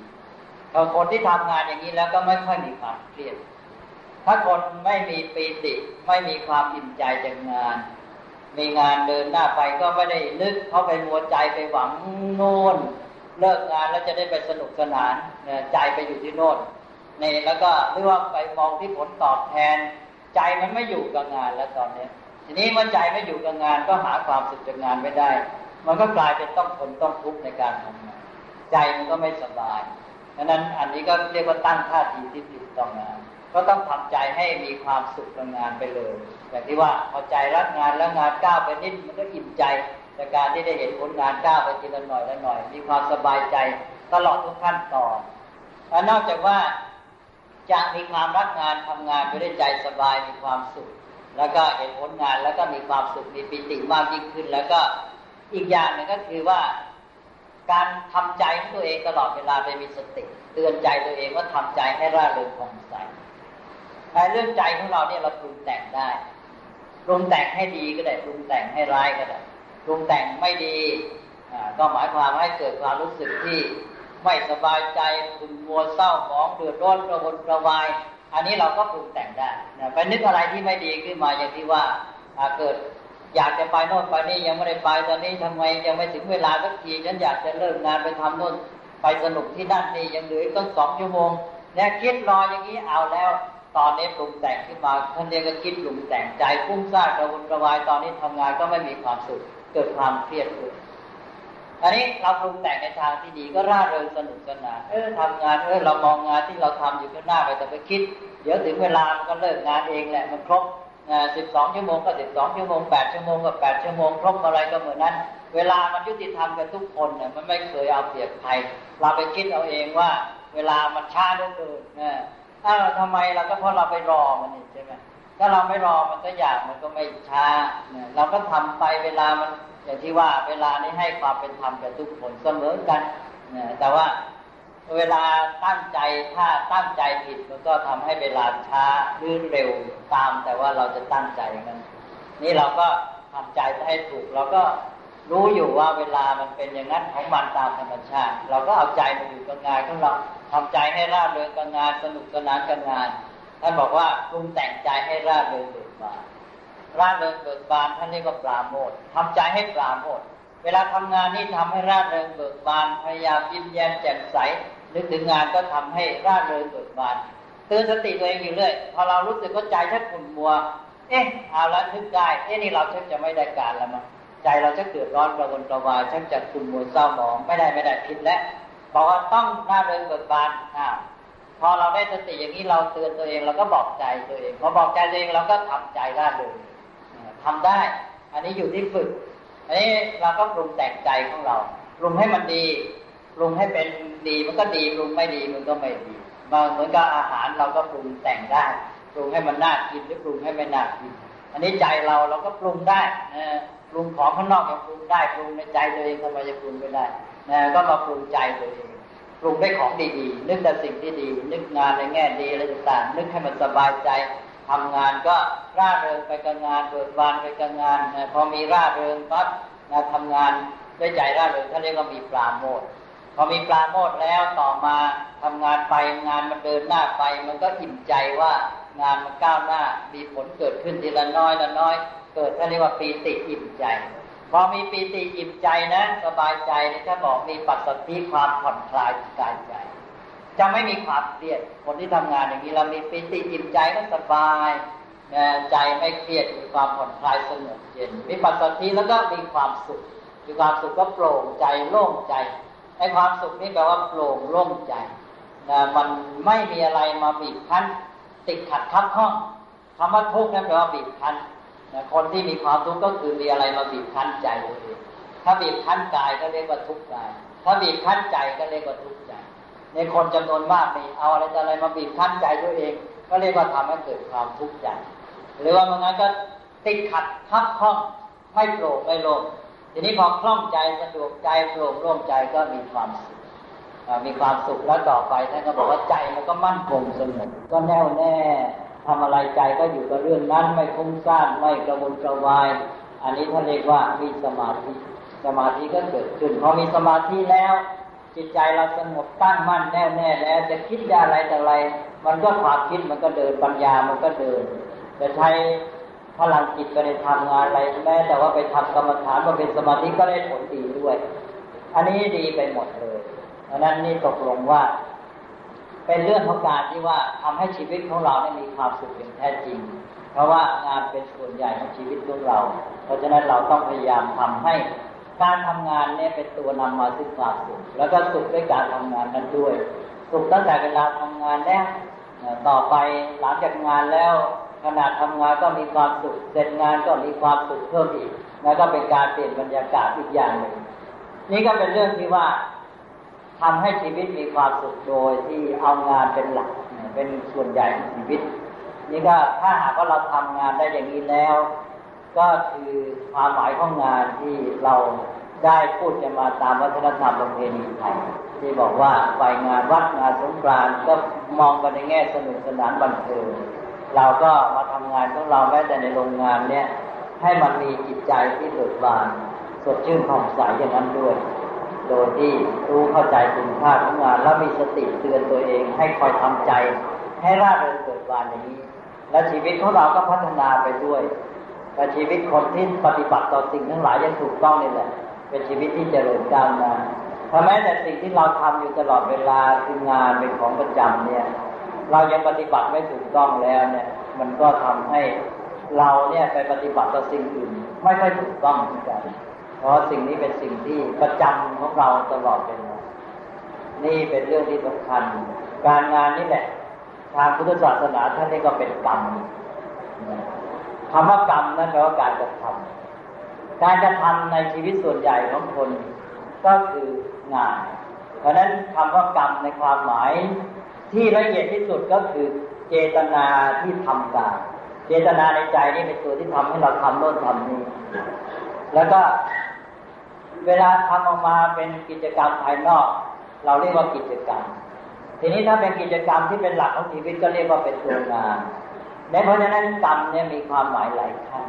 พอคนที่ทำงานอย่างนี้แล้วก็ไม่ค่อยมีความเครียด ถ้าคนไม่มีปีติ ไม่มีความอิ่มใจจากงาน มีงานเดินหน้าไปก็ไม่ได้นึกเข้าไปมัวใจไปหวังโน่นเลิกงานแล้วจะได้ไปสนุกสนานใจไปอยู่ที่โน่นนี่แล้วก็หรือว่าไปมองที่ผลตอบแทน ใจมันไม่อยู่กับงานแล้วตอนนี้ ทีนี้เมื่อใจไม่อยู่กับงานก็หาความสุขจากงานไม่ได้ มันก็กลายเป็นต้องทนต้องทุกข์ในการทำงานใจมันก็ไม่สบายดังนั้นอันนี้ก็เรียกว่าตั้งท่าทีที่ผิดต่องาน ก็ต้องทำใจให้มีความสุขกับงานไปเลย อย่างที่ว่าพอใจรักงานแล้วงานก้าวไปนิดมันก็อิ่มใจจากการที่ได้เห็นผลงานก้าวไปทีละหน่อยละหน่อย มีความสบายใจตลอดทุกขั้นตอนและนอกจากว่าจะมีความรักงานทำงานไปด้วยใจสบายมีความสุข แล้วก็เห็นผลงานแล้วก็มีความสุขมีปิติมากยิ่งขึ้น แล้วก็อีกอย่างหนึ่งก็คือว่า การทำใจของตัวเองตลอดเวลาไปมีสติ เตือนใจตัวเองว่าทำใจให้ร่าเริงผ่องใสไอ้เรื่องใจของเราเนี่ยเราปรุงแต่งได้ปรุงแต่งให้ดีก็ได้ปรุงแต่งให้ร้ายก็ได้ปรุงแต่งไม่ดีก็หมายความให้เกิดความรู้สึกที่ไม่สบายใจขุ่นมัวเศร้าหมองเดือดร้อนกระวนกระวาย อันนี้เราก็ปรุงแต่งได้นะไปนึกอะไรที่ไม่ดีขึ้นมาอย่างที่ว่าเกิดอยากจะไปโน่นไปนี่ยังไม่ได้ไปตอนนี้ทำไมยังไม่ถึงเวลาสักทีฉันอยากจะเลิกงานไปทำโน่นไปสนุกที่นั่นนี่ยังเหลือต้องสองชั่วโมงเนี่ยคิดรออย่างนี้เอาแล้ว ตอนนี้ปรุงแต่งขึ้นมาท่านเรียกก็คิดปรุงแต่งใจฟุ้งซ่านกระวนกระวายตอนนี้ทำงานก็ไม่มีความสุขเกิดความเครียดขึ้ อันนี้เราปรุงแต่งในทางที่ดีก็ร่าเริงสนุกสนาน เออทำงาน เออเรามองงานที่เราทำอยู่ข้างหน้าไปแต่ไปคิด เดี๋ยวถึงเวลามันก็เลิกงานเองแหละ มันครบสิบสองชั่วโมงก็สิบสองชั่วโมงแปดชั่วโมงก็แปดชั่วโมงครบอะไรก็เหมือนนั้น เวลามันยุติธรรมกับทุกคนเนี่ยมันไม่เคยเอาเปรียบใคร เราไปคิดเอาเองว่า เวลามันช้าเหลือเกินนะถ้าทำไมเราก็เพราะเราไปรอมันนี่ใช่ไหมถ้าเราไม่รอมันก็อยากมันก็ไม่ช้าเนี่ยเราก็ทำไปเวลามัน อย่างที่ว่าเวลานี้ให้ความเป็นธรรมกับทุกคนเสมอกันนแต่ว่าเวลาตั้งใจถ้าตั้งใจผิดมันก็ทำให้เวลาช้าหรือเร็วตาม แต่ว่าเราจะตั้งใจมันนี่เราก็ทำใจให้ถูกเราก็รู้อยู่ว่าเวลามันเป็นอย่างนั้นของมันตามธรรมชาติ เราก็เอาใจมาอยู่กับงานของเราทำใจให้ร่าเริงกับงานสนุกสนานกับงานท่านบอกว่าปรุงแต่งใจให้ร่าเริงเบิกบาน ร่าเริงเบิกบานท่านเรียกว่าปราโมททำใจให้ปราโมทเวลาทำงานนี่ทำให้ร่าเริงเบิกบานพยายามยิ้มแย้มแจ่มใสนึกถึงงานก็ทำให้ร่าเริงเบิกบานเตือนสติตัวเองอยู่เรื่อยพอเรารู้สึกว่าใจชักขุ่นมัว เอ๊ะเอาละนึกได้เอ๊ะนี่เราชักจะไม่ได้การแล้วมั้งใจเราจะเดือดร้อนกระวนกระวายชักจะขุ่นมัวเศร้าหมองไม่ได้ไม่ได้ผิดแล้วบอกว่าต้องร่าเริงเบิกบานอ่าพอเราได้สติอย่างนี้เราเตือนตัวเองเราก็บอกใจตัวเองพอบอกใจตัวเองเราก็ทำใจร่าเริง ทำได้ อันนี้อยู่ที่ฝึก อันนี้เราก็ปรุงแต่งใจของเรา ปรุงให้มันดี ปรุงให้เป็นดีมันก็ดี ปรุงไม่ดีมันก็ไม่ดีบางเหมือนกับอาหารเราก็ปรุงแต่งได้ ปรุงให้มันน่ากินหรือปรุงให้ไม่น่ากิน อันนี้ใจเราเราก็ปรุงได้นะปรุงของข้างนอกยังปรุงได้ ปรุงในใจตัวเองทำไมจะปรุงไม่ได้นะก็มาปรุงใจตัวเองปรุงได้ของดีๆ นึกแต่สิ่งที่ดี นึกงานในแง่ดีอะไรต่างๆ นึกให้มันสบายใจ ทำงานก็ร่าเริงไปกับงานเบิกบานไปกับงานนะพอมีร่าเริงปั๊บนะทำงานด้วยใจร่าเริงท่านเรียกว่ามีปราโมทพอมีปราโมทแล้วต่อมาทำงานไปงานมันเดินหน้าไป มันก็อิ่มใจว่างานมันก้าวหน้ามีผลเกิดขึ้นทีละน้อยละน้อย เกิดท่านเรียกว่าปีติอิ่มใจพอมีปีติอิ่มใจนะ สบายใจนี่ถ้าบอกมีปัสสติความผ่อนคลายกายใจ จะไม่มีความเครียด คนที่ทำงานอย่างนี้เรามีปีติอิ่มใจก็สบายใจไม่เครียดมีความผ่อนคลายสงบเย็นมีปัสสติแล้วก็มีความสุขมีความสุขก็โปร่งใจโล่งใจไอ้ความสุขนี่แปลว่าโปร่งโล่งใจนะมันไม่มีอะไรมาบีบคั้น ติดขัดทับข้องคำว่าทุกข์นั่นแปลว่าบีบคั้นนะคนที่มีความทุกข์ก็คือมีอะไรมาบีบคั้นใจตัวเองถ้าบีบคั้นกายก็เรียกว่าทุกข์กาย ถ้าบีบคั้นใจก็เรียกว่าทุกข์ ในคนจำนวนมากนี่เอาอะไรอะไรมาบีบคั้นใจตัวเอง ก็เรียกว่าทำให้เกิดความทุกข์ใจหรือว่าบางงั้นก็ติดขัดทับข้องไม่โปร่งไม่โล่งทีนี้พอคล่องใจสะดวกใจโปร่งโล่งใจก็มีความสุขมีความสุขแล้วต่อไปท่านก็บอกว่าใจมันก็มั่นคงสงบก็แน่วแน่ทำอะไรใจก็อยู่กับเรื่องนั้นไม่ฟุ้งซ่านไม่กระวนกระวาย อันนี้ท่านเรียกว่ามีสมาธิสมาธิก็เกิดขึ้นพอมีสมาธิแล้ว จิตใจเราสงบตั้งมั่นแน่วแน่แล้วจะคิดอะไรแต่อะไร มันก็ความคิดมันก็เดินปัญญามันก็เดิน จะใช้พลังจิตไปในทำงานอะไรแม้แต่ว่าไปทำกรรมฐานมาเป็นสมาธิก็ได้ผลดีด้วย อันนี้ดีไปหมดเลยราะนั้นนี่ตกลงว่า เป็นเรื่องของการที่ว่าทำให้ชีวิตของเราได้มีความสุขอย่างแท้จริง เพราะว่างานเป็นส่วนใหญ่ของชีวิตของเรา เพราะฉะนั้นเราต้องพยายามทำให้ การทำงานเนี่ยเป็นตัวนำมาซึ่งความสุข แล้วก็สุขด้วยการทำงานนั้นด้วย สุขตั้งแต่เวลาทำงานแล้วต่อไปหลังจากงานแล้วขณะทำงานก็มีความสุข เสร็จงานก็มีความสุขเพิ่มอีก แล้วก็เป็นการเปลี่ยนบรรยากาศอีกอย่างหนึ่ง นี่ก็เป็นเรื่องที่ว่าทำให้ชีวิตมีความสุขโดยที่เอางานเป็นหลักเป็นส่วนใหญ่ของชีวิต นี่ก็ถ้าหากว่าเราทำงานได้อย่างนี้แล้ว ก็คือความหมายของงานที่เราได้พูดกันมาตามวัฒนธรรมประเพณีไทยที่บอกว่าไปงานวัดงานสงกรานต์ก็มองกันในแง่สนุกสนานบันเทิงเราก็มาทำงานของเราแม้แต่ในโรงงานเนี่ย ให้มันมีจิตใจที่เบิกบานสดชื่นผ่องใสอย่างนั้นด้วย โดยที่รู้เข้าใจคุณค่าของงาน แล้วมีสติเตือนตัวเอง ให้คอยทำใจ ให้ร่าเริงเกิดบานอย่างนี้ และชีวิตของเราก็พัฒนาไปด้วย แต่ชีวิตคนที่ปฏิบัติต่อสิ่งทั้งหลายยังถูกต้องนี่แหละ เป็นชีวิตที่เจริญก้าวหน้าถ้าแม้แต่สิ่งที่เราทำอยู่ตลอดเวลาคืองานเป็นของประจำเนี่ย เรายังปฏิบัติไม่ถูกต้องแล้วเนี่ย มันก็ทำให้เราเนี่ยไปปฏิบัติต่อสิ่งอื่น ไม่ค่อยถูกต้องเหมือนกัน เพราะสิ่งนี้เป็นสิ่งที่ประจำของเราตลอดเวลานี่เป็นเรื่องที่สำคัญ การงานนี่แหละทางพุทธศาสนาท่านนี่ก็เป็นกรรม คำว่ากรรมนั่นแปลว่าการกระทำการกระทำในชีวิตส่วนใหญ่ของคนก็คืองาน เพราะนั้นคำว่ากรรมในความหมาย ที่ละเอียดที่สุดก็คือเจตนาที่ทำการ เจตนาในใจนี่เป็นตัวที่ทำให้เราทำโน่นทำนี้แล้วก็เวลาทำออกมาเป็นกิจกรรมภายนอก เราเรียกว่ากิจกรรม ทีนี้ถ้าเป็นกิจกรรมที่เป็นหลักของชีวิตก็เรียกว่าเป็นตัวงาน ในเพราะฉะนั้นกรรมเนี่ยมีความหมายหลายขั้น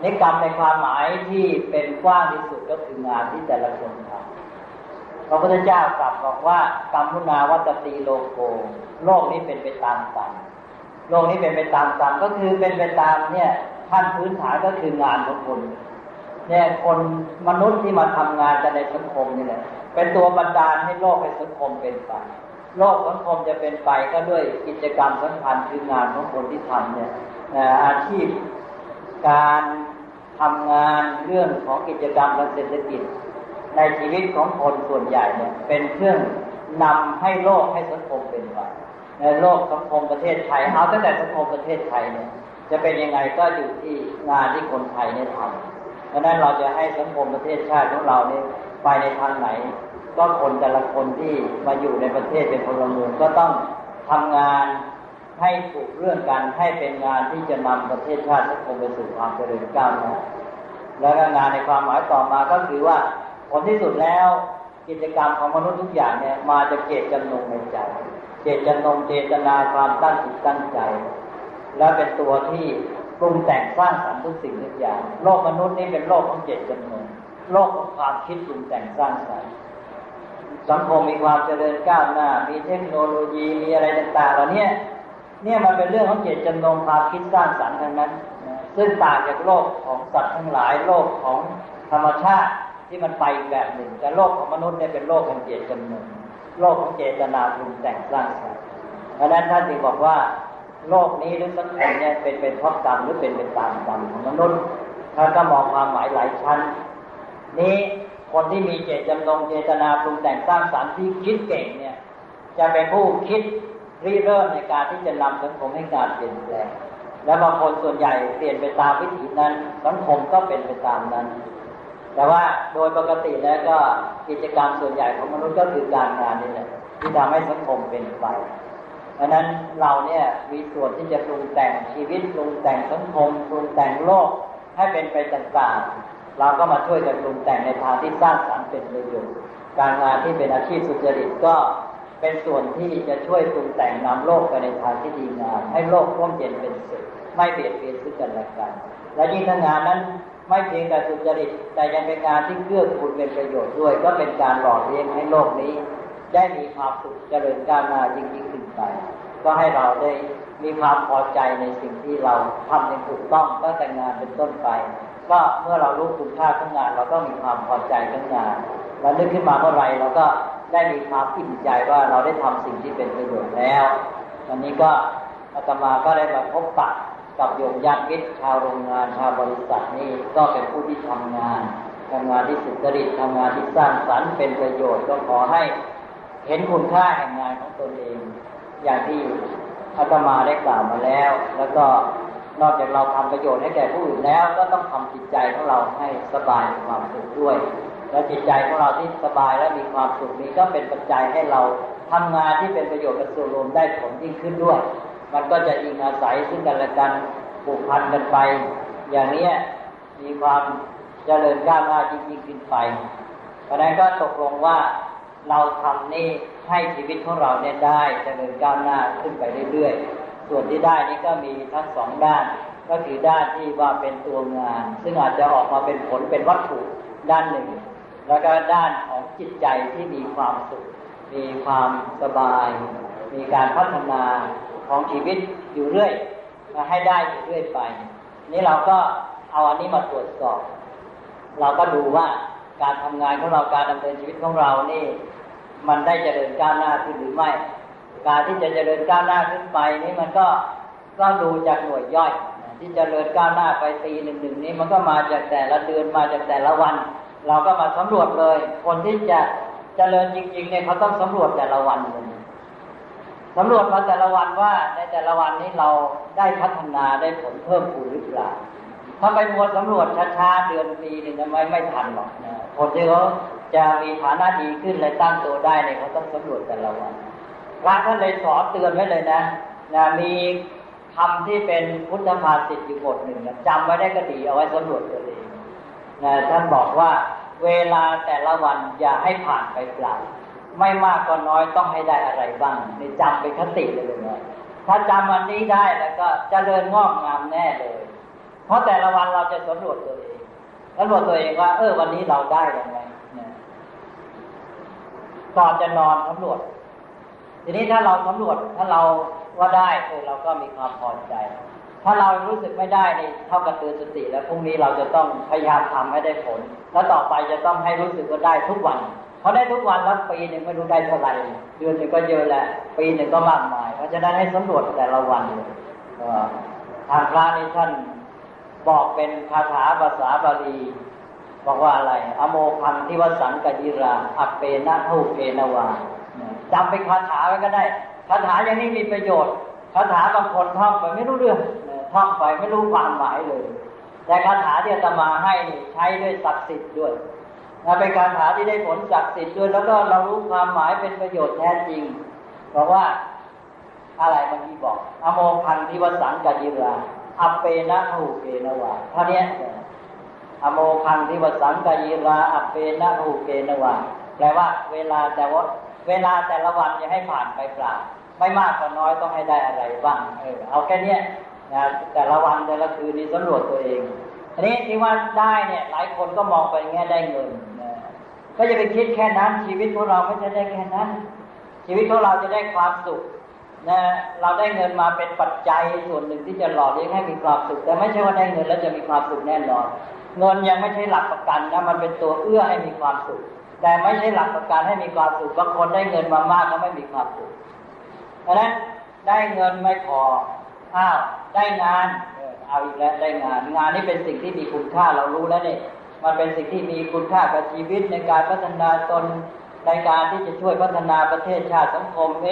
ในกรรมในความหมายที่เป็นกว้างที่สุดก็คืองานที่แต่ละคนทำพระพุทธเจ้ากลับบอกว่ากรรมุนาวัตตีโลโกโลกนี้เป็นไปตามกรรมโลกนี้เป็นไปตามกรรมก็คือเป็นไปตามเนี่ยท่านพื้นฐานก็คืองานของคนเนี่ยคนมนุษย์ที่มาทำงานกันในสังคมนี่แหละเป็นตัวบันดาลให้โลกในสังคมเป็นไป โลกสังคมจะเป็นไปก็ด้วยกิจกรรมสำคัญคืองานของคนที่ทำเนี่ยอาชีพการทำงานเรื่องของกิจกรรมทางเศรษฐกิจ ในชีวิตของคนส่วนใหญ่เนี่ยเป็นเครื่องนำให้โลกให้สังคมเป็นไปในโลกสังคมประเทศไทยเอาตั้งแต่สังคมประเทศไทยเนี่ยจะเป็นยังไงก็อยู่ที่งานที่คนไทยเนี่ยทำเพราะนั้นเราจะให้สังคมประเทศชาติของเราเนี่ยไปในทางไหน ก็คนแต่ละคนที่มาอยู่ในประเทศเป็นพลเมืองก็ต้องทำงานให้ถูกเรื่องกันให้เป็นงานที่จะนำประเทศชาติสังคมไปสู่ความเจริญก้าวหน้าแล้วงานในความหมายต่อมาก็คือว่าผลที่สุดแล้วกิจกรรมของมนุษย์ทุกอย่างเนี่ยมาจากเจตจำนงในใจ เจตจำนงเจตนาความตั้งจิตตั้งใจ และเป็นตัวที่ปรุงแต่งสร้างสรรค์ทุกสิ่งทุกอย่าง โลกมนุษย์นี่เป็นโลกของเจตจำนงโลกของความคิดปรุงแต่งสร้างสรรค์ สังคมมีความเจริญก้าวหน้า มีเทคโนโลยีมีอะไรต่างๆเหล่านี้เนี่ยมันเป็นเรื่องของเจตจำนงความคิดสร้างสรรค์ทั้งนั้น ซึ่งต่างจากโลกของสัตว์ทั้งหลายโลกของธรรมชาติที่มันไปแบบหนึ่ง แต่โลกของมนุษย์เนี่ยเป็นโลกของเจตจำนงโลกของเจตนาปรุงแต่งสร้างสรรค์เพราะนั้นท่านจึงบอกว่า โลกนี้หรือสังคมเนี่ยเป็นเป็นเพราะกรรมหรือเป็นเป็นตามกรรมของมนุษย์ท่านก็มองความหมายหลายชั้น นี้ คนที่มีเจตจำนงเจตนาปรุงแต่งสร้างสรรค์ที่คิดเก่งเนี่ย จะเป็นผู้คิดริเริ่มในการที่จะนำสังคมให้การเปลี่ยนแปลงและบางคนส่วนใหญ่เปลี่ยนไปตามวิถีนั้นสังคมก็เป็นไปตามนั้น แต่ว่าโดยปกติแล้วก็กิจกรรมส่วนใหญ่ของมนุษย์ก็คือการงานนี่แหละที่ทำให้สังคมเป็นไปดังนั้นเราเนี่ยมีส่วนที่จะปรุงแต่งชีวิตปรุงแต่งสังคมปรุงแต่งโลกให้เป็นไปต่างๆ เราก็มาช่วยกันปรุงแต่งในทางที่สร้างสรรค์เป็นประโยชน์การงานที่เป็นอาชีพสุจริตก็เป็นส่วนที่จะช่วยปรุงแต่งนำโลกไปในทางที่ดีงามให้โลกร่มเย็นเป็นสุขไม่เบียดเบียนซึ่งกันและกัน และยิ่งถ้างานนั้นไม่เพียงแต่สุจริต แต่ยังเป็นงานที่เกื้อกูลเป็นประโยชน์ด้วย ก็เป็นการหล่อเลี้ยงให้โลกนี้ ได้มีความสุขเจริญก้าวหน้ายิ่งยิ่งขึ้นไป ก็ให้เราได้มีความพอใจในสิ่งที่เราทำอย่างถูกต้องตั้งแต่งานเป็นต้นไป ก็เมื่อเรารู้คุณค่าของงาน เราก็มีความพอใจของงานเรานึกขึ้นมาเมื่อไรเราก็ได้มีความอิ่มใจว่าเราได้ทำสิ่งที่เป็นประโยชน์แล้ววันนี้ก็อาตมาก็ได้มาพบปะกับโยมญาติมิตรชาวโรงงานชาวบริษัทนี่ก็เป็นผู้ที่ทำงานทำงานที่สุจริตทำงานที่สร้างสรรค์เป็นประโยชน์ก็ขอให้เห็นคุณค่าแห่งงานของตนเอง อย่างที่อาตมาได้กล่าวมาแล้ว แล้วก็ นอกจากเราทำประโยชน์ให้แก่ผู้อื่นแล้ว ก็ต้องทำจิตใจของเราให้สบายมีความสุขด้วย และจิตใจของเราที่สบายและมีความสุขนี้ก็เป็นปัจจัยให้เราทำงานที่เป็นประโยชน์กับส่วนรวมได้ผลยิ่งขึ้นด้วย มันก็จะอิงอาศัยซึ่งกันและกันผูกพันกันไป อย่างนี้มีความเจริญก้าวหน้าจริงๆขึ้นไปเพราะนั้นก็ตกลงว่าเราทำนี่ให้ชีวิตของเราเนี่ยได้เจริญก้าวหน้าขึ้นไปเรื่อยๆ ส่วนที่ได้นี้ก็มีทั้งสองด้าน ก็คือด้านที่ว่าเป็นตัวงาน ซึ่งอาจจะออกมาเป็นผลเป็นวัตถุด้านหนึ่ง แล้วก็ด้านของจิตใจที่มีความสุข มีความสบาย มีการพัฒนาของชีวิตอยู่เรื่อยมาให้ได้อยู่เรื่อยไป นี้เราก็เอาอันนี้มาตรวจสอบ เราก็ดูว่าการทำงานของเราการดำเนินชีวิตของเรานี่ มันได้เจริญก้าวหน้าขึ้นหรือไม่ การที่จะเจริญก้าวหน้าขึ้นไปนี่มันก็ก็ดูจากหน่วยย่อย ที่จเจริญก้าวหน้าไปปีหนึ่งหนึ่งนี้มันก็มาจากแต่ละเดือนมาจากแต่ละวัน เราก็มาสำรวจเลย คนที่จะเจริญจริงๆเนี่ยเขาต้องสำรวจแต่ละวันเลยสำรวจมาแต่ละวันว่าในแต่ละวันนี้เราได้พัฒนาได้ผลเพิ่มพูนหรือเปล่าถ้าไปมัวสำรวจช้าๆเดือนปีหนึ่งทำไมไม่ทันหรอกนะคนที่เขาจะมีฐานะดีขึ้นเลยตั้งตัวได้เนี่ยเขาต้องสำรวจแต่ละวัน พระท่านเลยสอนเตือนไว้เลยนะนะมีคำที่เป็นพุทธภาษิตอยู่บทหนึ่งนะจำไว้ได้ก็ดีเอาไว้สำรวจตัวเองนะท่านบอกว่าเวลาแต่ละวันอย่าให้ผ่านไปเปล่าไม่มากก็น้อยต้องให้ได้อะไรบ้างนี่จำเป็นคติเลยนะถ้าจำวันนี้ได้แล้วก็จเจริญงอกงามแน่เลย เพราะแต่ละวันเราจะสำรวจตัวเองสำรวจตัวเองว่า เออวันนี้เราได้ยังไงก่อนจะนอนสำรวจ ทีนี้ถ้าเราสำรวจถ้าเราว่าได้เออเราก็มีความพอใจ ถ้าเรารู้สึกไม่ได้นี่เท่ากับเตือนสติ แล้วพรุ่งนี้เราจะต้องพยายามทำให้ได้ผล แล้วต่อไปจะต้องให้รู้สึกว่าได้ทุกวันพอได้ทุกวันแล้วปีหนึ่งไม่รู้ได้เท่าไหร่เดือนหนึ่งก็เยอะแหละปีหนึ่งก็มากมาย เพราะฉะนั้นให้สำรวจแต่ละวันทางพระนี่ท่านบอกเป็นคาถาภาษาบาลีบอกว่าอะไร อโมพันทิวสังกยิรา อัปเปนะทุเปนวา จำเป็นคาถาไว้ก็ได้คาถาอย่างนี้มีประโยชน์คาถาบางคนท่องไปไม่รู้เรื่องท่องไปไม่รู้ความหมายเลย แต่คาถาที่อาตมาให้ใช้ด้วยศักดิ์สิทธิ์ด้วยเป็นคาถาที่ได้ผลศักดิ์สิทธิ์ด้วย แล้วก็เรารู้ความหมายเป็นประโยชน์แท้จริงบอกว่าอะไรเมื่อกี้บอก อโมพันธิวสังกจิราอัปเปนะหูเกนวาเท่านี้อโมพันธิวสังกจิราอัปเปนะหูเกนวาแปลว่าเวลาแต่ว่า เวลาแต่ละวันจะให้ผ่านไปเปล่าไม่มากก็น้อยต้องให้ได้อะไรบ้าง เออ เอาแค่นี้นะแต่ละวันแต่ละคืนนี้สำรวจตัวเองอันนี้ที่ว่าได้เนี่ย หลายคนก็มองไปแง่ได้เงินนะก็จะไปคิดแค่นั้น ชีวิตของเราไม่ใช่ได้แค่นั้น ชีวิตของเราจะได้ความสุขนะเราได้เงินมาเป็นปัจจัยส่วนหนึ่งที่จะหล่อเลี้ยงให้มีความสุข แต่ไม่ใช่ว่าได้เงินแล้วจะมีความสุขแน่นอน เงินยังไม่ใช่หลักประกันนะมันเป็นตัวเอื้อให้มีความสุข แต่ไม่ใช่หลักประกันให้มีความสุขบางคนได้เงินมามากก็ไม่มีความสุขเพราะนั้นได้เงินไม่พออ้าวได้งานเอาอีกแล้วได้งาน งานนี้เป็นสิ่งที่มีคุณค่าเรารู้แล้วเนี่ยมันเป็นสิ่งที่มีคุณค่ากับชีวิตในการพัฒนาตนในการที่จะช่วยพัฒนาประเทศชาติสังคมเอ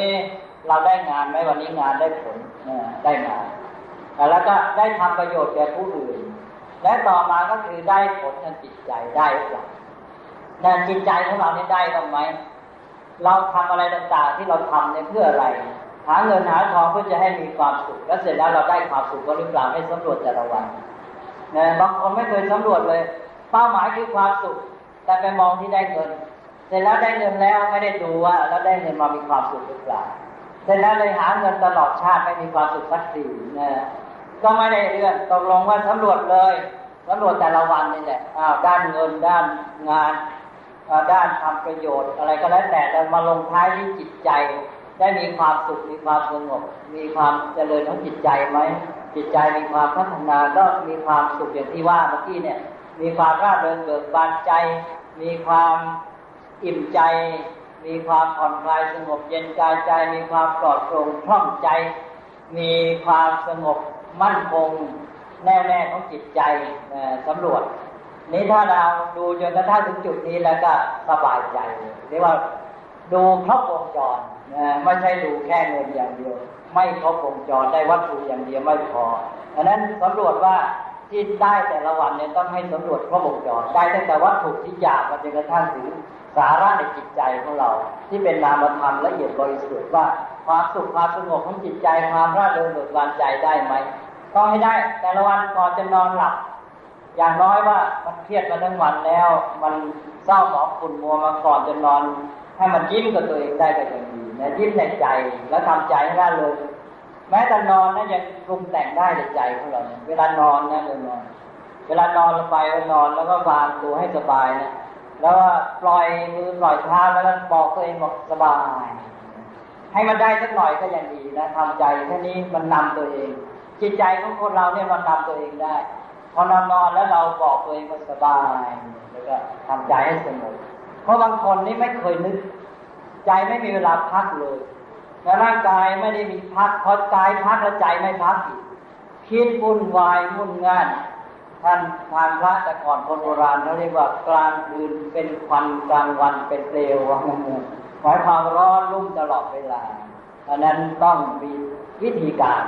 เราได้งานไหมวันนี้งานได้ผลได้งานแล้วก็ได้ทำประโยชน์แก่ผู้อื่น และต่อมาก็คือได้ผลทางจิตใจได้หรือเปล่า จิตใจของเรานี่ได้บ้างไหมเราทำอะไรต่างๆที่เราทำเนี่ยเพื่ออะไร หาเงินหาทองเพื่อจะให้มีความสุข แล้วเสร็จแล้วเราได้ความสุขก็หรือเปล่าให้สำรวจแต่ละวันนะบางคนไม่เคยสำรวจเลย เป้าหมายคือความสุข แต่ไปมองที่ได้เงิน เสร็จแล้วได้เงินแล้วไม่ได้ดูว่าแล้วได้เงินมามีความสุขหรือเปล่าเสร็จแล้วเลยหาเงินตลอดชาติไม่มีความสุขสักทีนะก็ไม่ได้เรื่องตกลงว่าสำรวจเลยสำรวจแต่ละวันนี่แหละอ้าวด้านเงินด้านงาน ด้านทำประโยชน์ อะไรก็แล้วแต่แต่มาลงท้ายที่จิตใจ ได้มีความสุขมีความสงบมีความเจริญของจิตใจไหมจิตใจมีความพัฒนาก็มีความสุขอย่างที่ว่าเมื่อกี้เนี่ย มีความร่าเริงเบิกบานใจ มีความอิ่มใจ มีความผ่อนคลายสงบเย็นกายใจ มีความปลอดโปร่งท่องใจ มีความสงบมั่นคงแน่วแน่ของจิตใจสำรวจ นี้ถ้าเราดูจนกระทั่งถึงจุดนี้แล้วก็สบายใจเรียกว่าดูครบวงจรนะไม่ใช่ดูแค่เงินอย่างเดียว ไม่ครบวงจรได้วัตถุอย่างเดียวไม่พอดังนั้นสำรวจว่าที่ได้แต่ละวันเนี่ยต้องให้สำรวจครบวงจรได้ตั้งแต่วัตถุที่หยาบมาจนกระทั่งถึงสาระในจิตใจของเรา ที่เป็นนามธรรมละเอียดบริสุทธิ์ว่าความสุขความสงบของจิตใจความร่าเริงเบิกบานใจได้ไหมต้องให้ได้แต่ละวันก่อนจะนอนหลับ อย่างน้อยว่ามันเครียดมาทั้งวันแล้ว มันเศร้าหมองขุ่นมัวมาก่อนจะนอน ให้มันยิ้มกับตัวเองได้ก็ยังดีนะยิ้มในใจแล้วทำใจให้ร่าเริงแม้แต่นอนนะยังปรุงแต่งได้ในใจของเราเวลานอนนะเวลานอน เวลานอนลงไปนอนแล้วก็วางตัวให้สบายนะแล้วก็ปล่อยมือปล่อยเท้าแล้วก็บอกตัวเองบอกสบาย ให้มันได้สักหน่อยก็ยังดีนะทำใจแค่นี้มันนำตัวเอง จิตใจของคนเราเนี่ยมันนำตัวเองได้ พอนอนนอนแล้วเราบอกตัวเองว่าสบายแล้วก็ทำใจให้สงบเพราะบางคนนี่ไม่เคยนึก ใจไม่มีเวลาพักเลยแต่ร่างกายไม่ได้มีพักพอกายพักแล้วใจไม่พักอีกคิดวุ่นวายวุ่นงานท่านทานพระแต่ก่อนคนโบราณเขาเรียกว่ากลางคืนเป็นควันกลางวันเป็นเปลวว่างั้นหมายความร้อนรุ่มตลอดเวลาดังนั้นต้องมีวิธีการ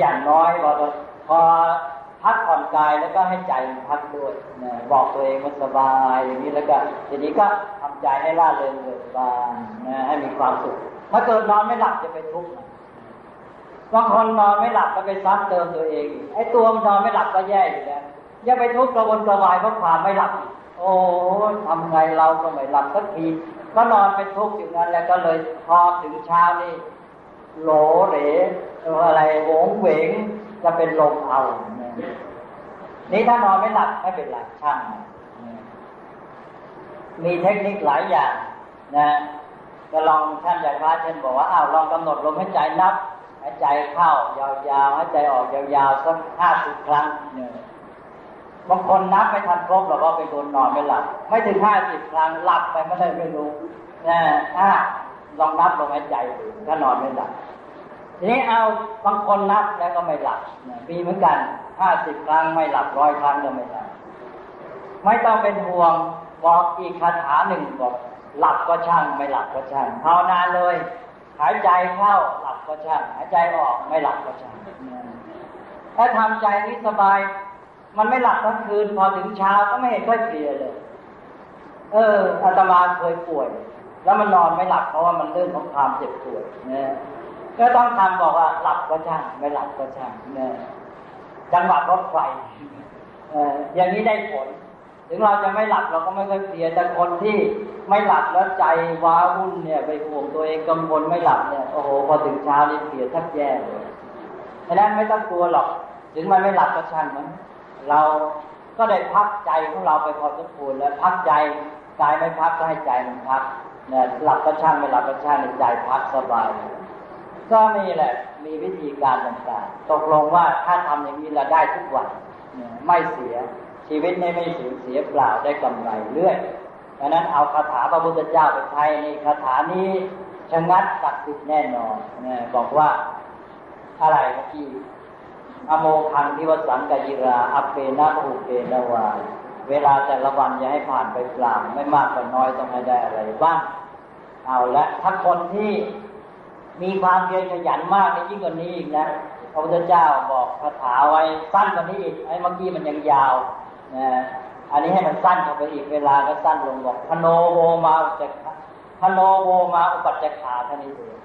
อย่างน้อยพอพอ พักผ่อนกายแล้วก็ให้ใจมันพักด้วยนะบอกตัวเองว่าสบายอย่างนี้แล้วก็ทีนี้ก็ทำใจให้ล่าเริงเบิกบานนะให้มีความสุขถ้าเกิดนอนไม่หลับจะไปทุกข์บางคนนอนไม่หลับก็ไปซ้ำเติมตัวเองไอ้ตัวมันนอนไม่หลับก็แย่อยู่แล้วยังไปทุกข์กระวนกระวายเพราะความไม่หลับโอ้ทำไงเราก็ไม่หลับสักทีก็นอนไปทุกข์อยู่นั้นแล้วก็เลยพอถึงเช้านี่โหลเหลอะไรโหงเหวงจะเป็นลมเอา นี่ถ้านอนไม่หลับไม่เป็นไรช่างมีเทคนิคหลายอย่าง นะก็ลองท่านอาจารย์พระเช่นบอกว่าอ้าวลองกำหนดลมหายใจนับหายใจเข้ายาวๆหายใจออกยาวๆสักห้าสิบครั้งเนี่ยบางคนนับไม่ทันครบหรอกว่าไปโดนนอนไม่หลับ ไม่ถึงห้าสิบครั้งหลับไปไม่ได้ไม่รู้นะถ้าลองนับลมหายใจดูถ้านอนไม่หลับทีนี้เอาบางคนนับแล้วก็ไม่หลับมีเหมือนกัน ห้าสิบครั้งไม่หลับร้อยครั้งก็ไม่หลับไม่ต้องเป็นห่วงบอกอีกคาถาหนึ่งบอกหลับก็ช่างไม่หลับก็ช่างภาวนาเลย หายใจเข้าหลับก็ช่างหายใจออกไม่หลับก็ช่างถ้าทำใจนี้สบาย มันไม่หลับทั้งคืนพอถึงเช้าก็ไม่เห็นค่อยเพลียเลย เอออาตมาเคยป่วย แล้วมันนอนไม่หลับเพราะว่ามันเรื่องของความเจ็บป่วยเนี่ยก็ต้องทำบอกว่าหลับก็ช่างไม่หลับก็ช่างเนี่ย จังหวะรถไฟอย่างนี้ได้ผล ถึงเราจะไม่หลับเราก็ไม่เคยเพลียแต่คนที่ไม่หลับแล้วใจว้าวุ่นเนี่ยไปห่วงตัวเองกังวลไม่หลับเนี่ยโอ้โหพอถึงเช้านี่เพลียแทบแย่เลยฉะนั้นไม่ต้องกลัวหรอก ถึงมันไม่หลับก็ช่างมันเราก็ได้พักใจของเราไปพอสมควรแล้วพักใจกายไม่พักก็ให้ใจมันพักเนี่ยหลับก็ช่างไม่หลับก็ช่างใใจพักสบาย ก็มีแหละ มีวิธีการต่างๆ ตกลงว่าถ้าทำอย่างนี้เราได้ทุกวันไม่เสียชีวิตนี้ไม่สูญเสียเปล่าได้กำไรเรื่อยดังนั้นเอาคาถาพระพุทธเจ้าไปใช้ในคาถานี้ชงัดศักดิ์สิทธิ์แน่นอนนะบอกว่าอะไรเมื่อกี้อโมคังทิวสังกยิราอเปนาอุเปนวาเวลาแต่ละวันอย่าให้ผ่านไปเปล่าไม่มากก็น้อยต้องให้ได้อะไรบ้างเอาละถ้าคนที่ มีความเพียรขยันมากในยิ่งกว่านี้อีกนะพระพุทธเจ้าบอกคาถาไว้สั้นกว่านี้อีกไอ้เมื่อกี้มันยังยาวนะอันนี้ให้มันสั้นเข้าไปอีกเวลาก็สั้นลงบอกพโนโวมาอุจพโนโวมาอุปัจจขาท่านี้เอง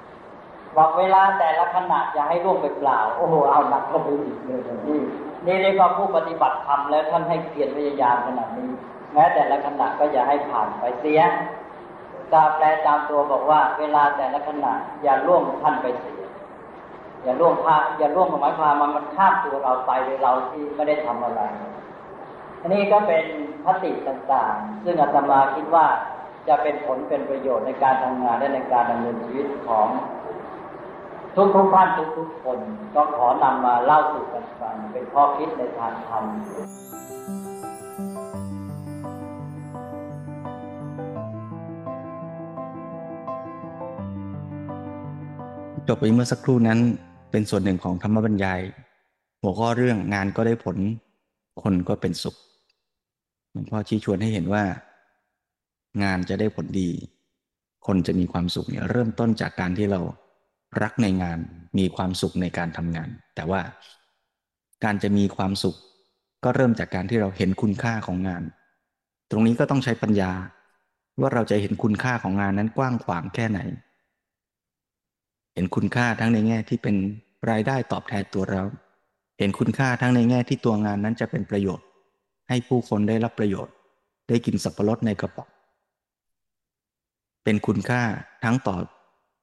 บอกเวลาแต่ละขณะอย่าให้ล่วงไปเปล่า โอ้โหเอาหนักเข้าไปอีกเลยนี่นี่เรียกว่าผู้ปฏิบัติธรรมแล้วท่านให้เพียรพยายามขนาดนี้ แม้แต่ละขณะก็อย่าให้ผ่านไปเสีย กาแปลตามตัวบอกว่า เวลาแต่ละขณะอย่าล่วงท่านไปเสียอย่าล่วงพาอย่าล่วงหมายความมันมันข้ามตัวเราไปโดยเราที่ไม่ได้ทำอะไรอันนี้ก็เป็นพติต่างๆ ซึ่งอาตมาคิดว่าจะเป็นผลเป็นประโยชน์ในการทำงานและในการดำเนินชีวิตของทุกทุกท่านทุกทุกคนก็ขอนำมาเล่าสู่กันฟังเป็นข้อคิดในทางธรรม จบไปเมื่อสักครู่นั้น เป็นส่วนหนึ่งของธรรมบรรยาย หัวข้อเรื่องงานก็ได้ผล คนก็เป็นสุขหลวงพ่อชี้ชวนให้เห็นว่า งานจะได้ผลดี คนจะมีความสุขเนี่ยเริ่มต้นจากการที่เรารักในงานมีความสุขในการทำงาน แต่ว่าการจะมีความสุข ก็เริ่มจากการที่เราเห็นคุณค่าของงาน ตรงนี้ก็ต้องใช้ปัญญา ว่าเราจะเห็นคุณค่าของงานนั้นกว้างขวางแค่ไหน เห็นคุณค่าทั้งในแง่ที่เป็นรายได้ตอบแทนตัวเรา เห็นคุณค่าทั้งในแง่ที่ตัวงานนั้นจะเป็นประโยชน์ ให้ผู้คนได้รับประโยชน์ ได้กินสับปะรดในกระป๋องเป็นคุณค่าทั้งต่อ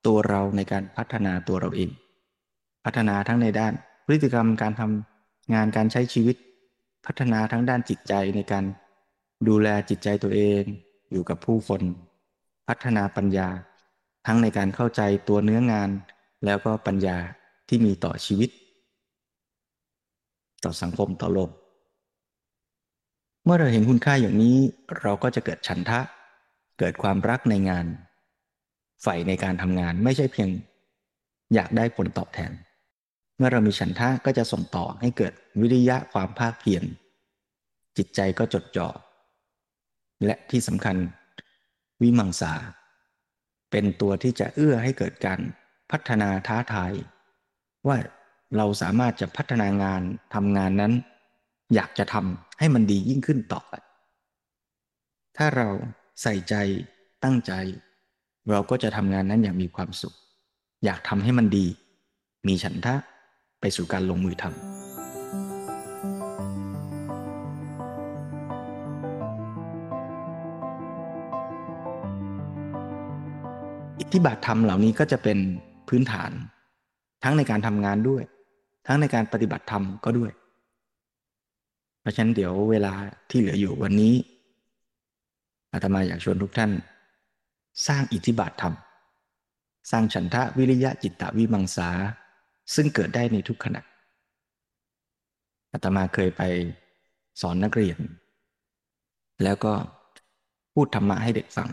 ตัวเราในการพัฒนาตัวเราเอง พัฒนาทั้งในด้านพฤติกรรมการทำงานการใช้ชีวิต พัฒนาทั้งด้านจิตใจในการดูแลจิตใจตัวเอง อยู่กับผู้คน พัฒนาปัญญา ทั้งในการเข้าใจตัวเนื้องาน แล้วก็ปัญญาที่มีต่อชีวิต ต่อสังคมต่อโลก เมื่อเราเห็นคุณค่าอย่างนี้ เราก็จะเกิดฉันทะ เกิดความรักในงาน ใฝ่ในการทำงานไม่ใช่เพียง อยากได้ผลตอบแทน เมื่อเรามีฉันทะก็จะส่งต่อให้เกิดวิริยะความภาคเพียรจิตใจก็จดจ่อและที่สำคัญ วิมังสา เป็นตัวที่จะเอื้อให้เกิดการพัฒนาท้าทาย ว่าเราสามารถจะพัฒนางานทำงานนั้น อยากจะทำให้มันดียิ่งขึ้นต่อไปถ้าเราใส่ใจตั้งใจ เราก็จะทำงานนั้นอย่างมีความสุข อยากทำให้มันดี มีฉันทะไปสู่การลงมือทำ อิทธิบาทธรรมเหล่านี้ก็จะเป็นพื้นฐาน ทั้งในการทำงานด้วย ทั้งในการปฏิบัติธรรมก็ด้วย เพราะฉะนั้นเดี๋ยวเวลาที่เหลืออยู่วันนี้อาตมาอยากชวนทุกท่าน สร้างอิทธิบาทธรรม สร้างฉันทะวิริยะจิตตวิมังสา ซึ่งเกิดได้ในทุกขณะอาตมาเคยไปสอนนักเรียน แล้วก็พูดธรรมะให้เด็กฟัง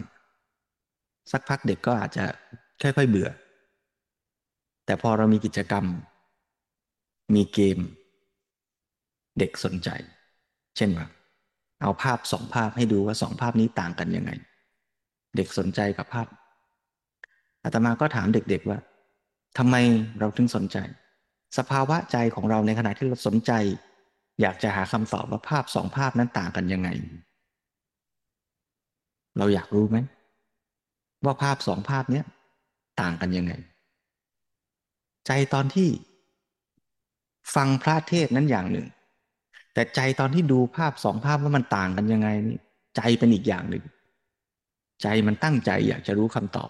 สักพักเด็กก็อาจจะค่อยๆเบื่อ แต่พอเรามีกิจกรรม มีเกม เด็กสนใจ เช่นว่า เอาภาพสองภาพให้ดูว่าสองภาพนี้ต่างกันยังไง เด็กสนใจกับภาพอาตมาก็ถามเด็กๆว่าทำไมเราถึงสนใจ สภาวะใจของเราในขณะที่เราสนใจ อยากจะหาคำตอบว่าภาพสองภาพนั้นต่างกันยังไง เราอยากรู้ไหม ว่าภาพสองภาพนี้ต่างกันยังไง ใจตอนที่ฟังพระเทศนั้นอย่างหนึ่ง แต่ใจตอนที่ดูภาพสองภาพว่ามันต่างกันยังไงนี่ใจเป็นอีกอย่างหนึ่ง ใจมันตั้งใจอยากจะรู้คำตอบ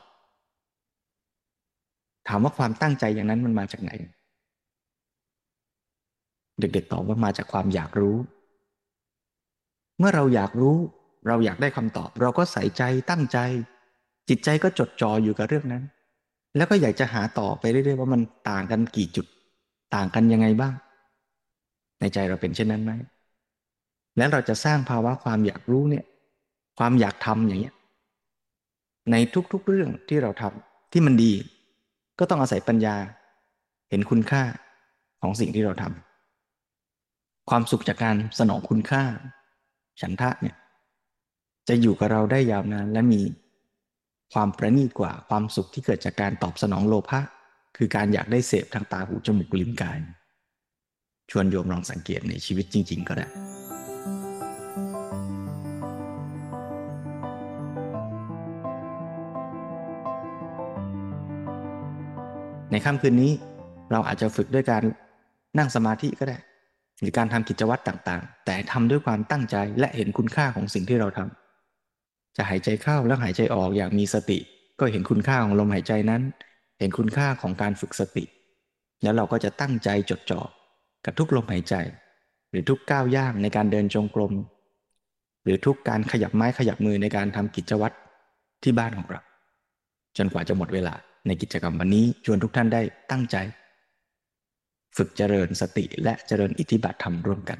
ถามว่าความตั้งใจอย่างนั้นมันมาจากไหน เด็กๆตอบว่ามาจากความอยากรู้ เมื่อเราอยากรู้ เราอยากได้คำตอบ เราก็ใส่ใจตั้งใจ จิตใจก็จดจ่ออยู่กับเรื่องนั้น แล้วก็อยากจะหาต่อไปเรื่อยๆว่ามันต่างกันกี่จุด ต่างกันยังไงบ้าง ในใจเราเป็นเช่นนั้นไหมแล้วเราจะสร้างภาวะความอยากรู้เนี่ย ความอยากทำอย่างเงี้ย ในทุกๆเรื่องที่เราทำที่มันดี ก็ต้องอาศัยปัญญา เห็นคุณค่าของสิ่งที่เราทำความสุขจากการสนองคุณค่า ฉันทะเนี่ย จะอยู่กับเราได้ยาวนานและมี ความประณีตกว่าความสุขที่เกิดจากการตอบสนองโลภะคือการอยากได้เสพทางตาหูจมูกลิ้นกาย ชวนโยมลองสังเกตในชีวิตจริง ๆ ก็ได้ในค่ำคืนนี้เราอาจจะฝึกด้วยการนั่งสมาธิก็ได้ หรือการทำกิจวัตรต่างๆ แต่ทำด้วยความตั้งใจและเห็นคุณค่าของสิ่งที่เราทำ จะหายใจเข้าแล้วหายใจออกอย่างมีสติ ก็เห็นคุณค่าของลมหายใจนั้น เห็นคุณค่าของการฝึกสติ แล้วเราก็จะตั้งใจจดจ่อกับทุกลมหายใจ หรือทุกก้าวย่างในการเดินจงกรม หรือทุกการขยับไม้ขยับมือในการทำกิจวัตรที่บ้านของเรา จนกว่าจะหมดเวลาในกิจกรรมวันนี้ชวนทุกท่านได้ตั้งใจ ฝึกเจริญสติและเจริญอิทธิบาทธรรมร่วมกัน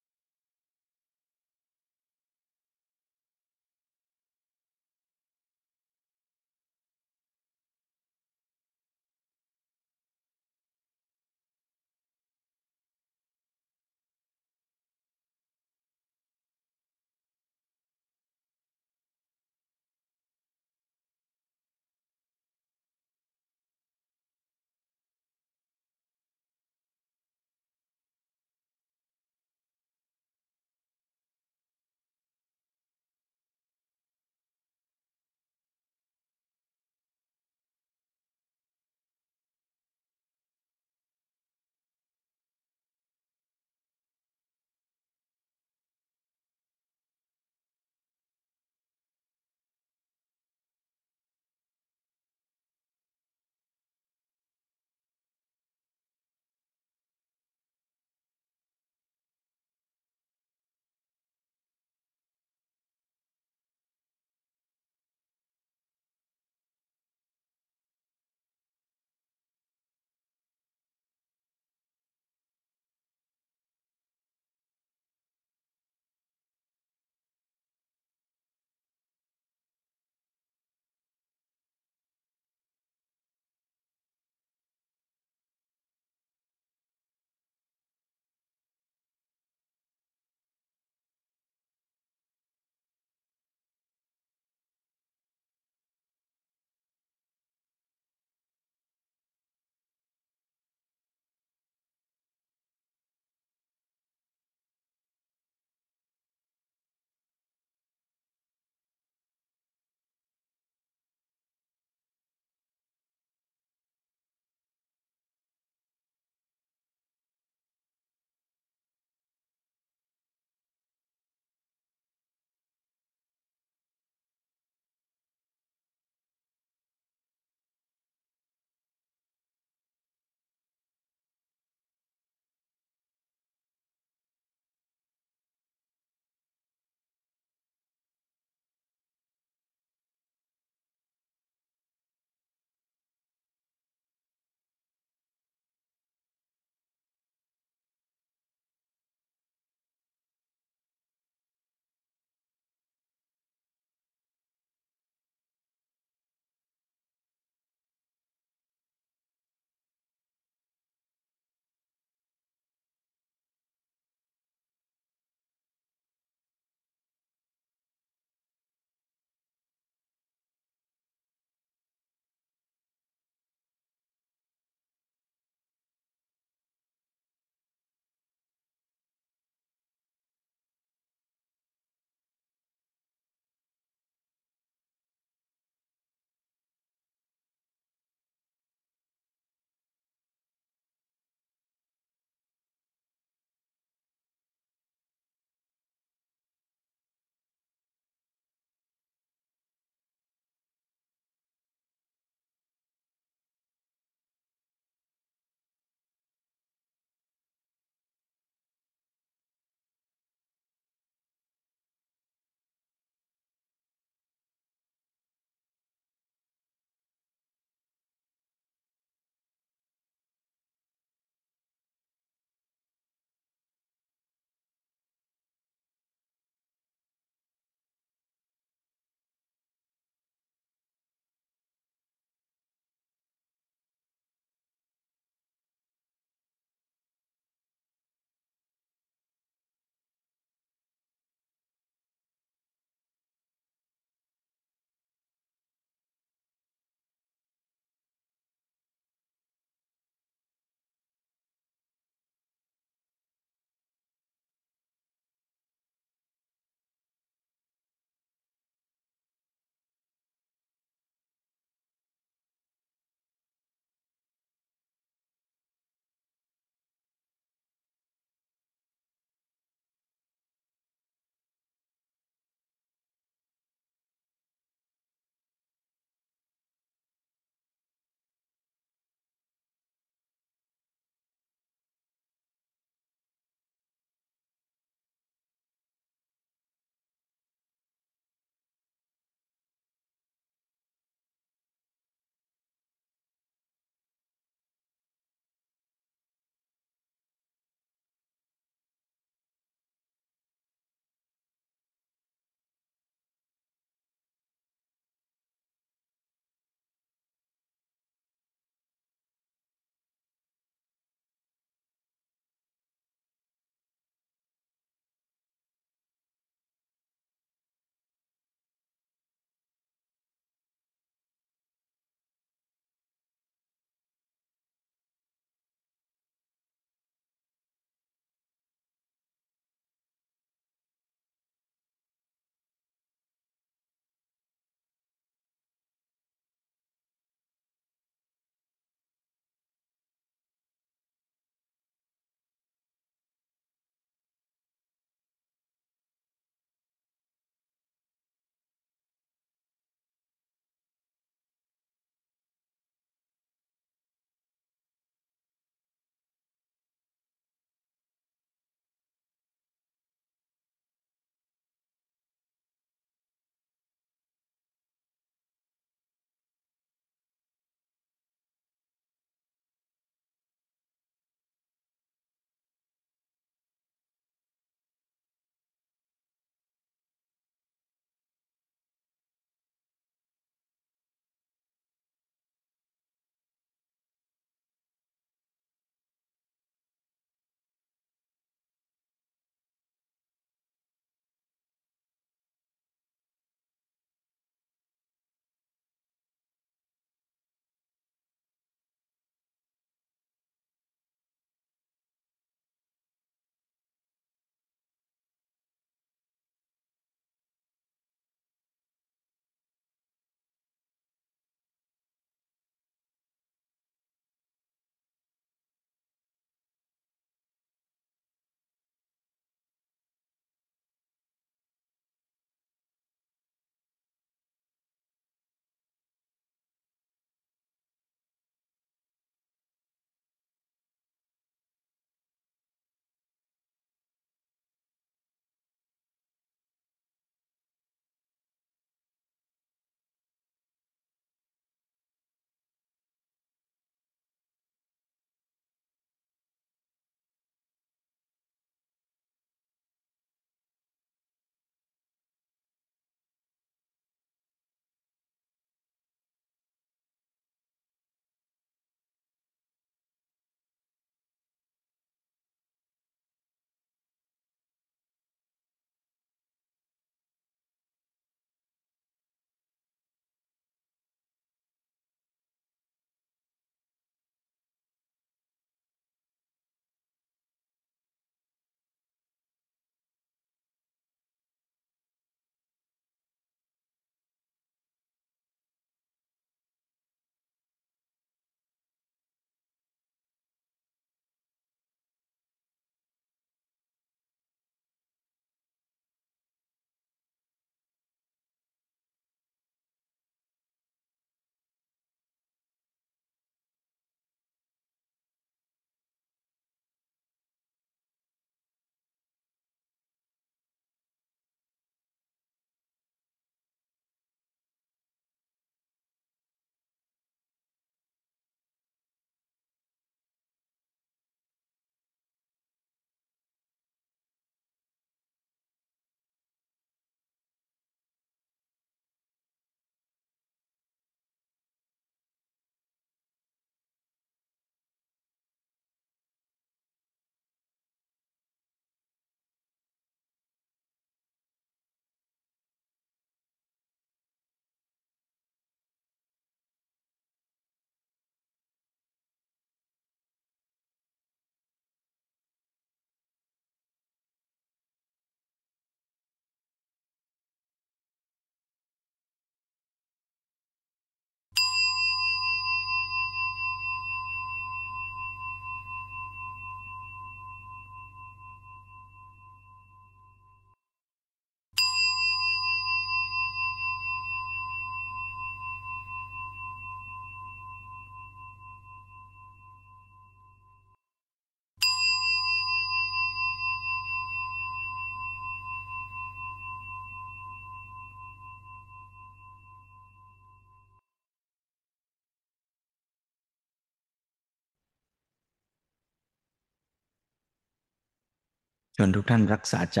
วนทุกท่านรักษาใจ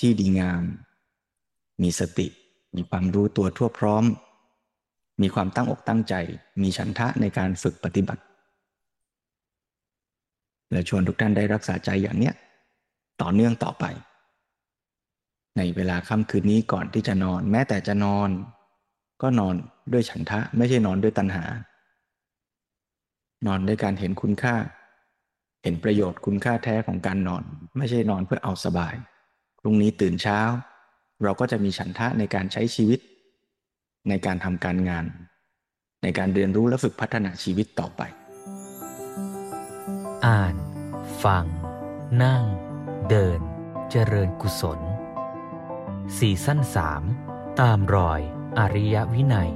ที่ดีงาม มีสติ มีความรู้ตัวทั่วพร้อม มีความตั้งอกตั้งใจ มีฉันทะในการฝึกปฏิบัติ และชวนทุกท่านได้รักษาใจอย่างเนี้ยต่อเนื่องต่อไป ในเวลาค่ำคืนนี้ก่อนที่จะนอน แม้แต่จะนอน ก็นอนด้วยฉันทะไม่ใช่นอนด้วยตัณหา นอนด้วยการเห็นคุณค่า เห็นประโยชน์คุณค่าแท้ของการนอน ไม่ใช่นอนเพื่อเอาสบาย พรุ่งนี้ตื่นเช้า เราก็จะมีฉันทะในการใช้ชีวิต ในการทำการงาน ในการเรียนรู้และฝึกพัฒนาชีวิตต่อไป อ่าน ฟัง นั่ง เดิน เจริญกุศล สี่สั้นสามตามรอย อริยวินัย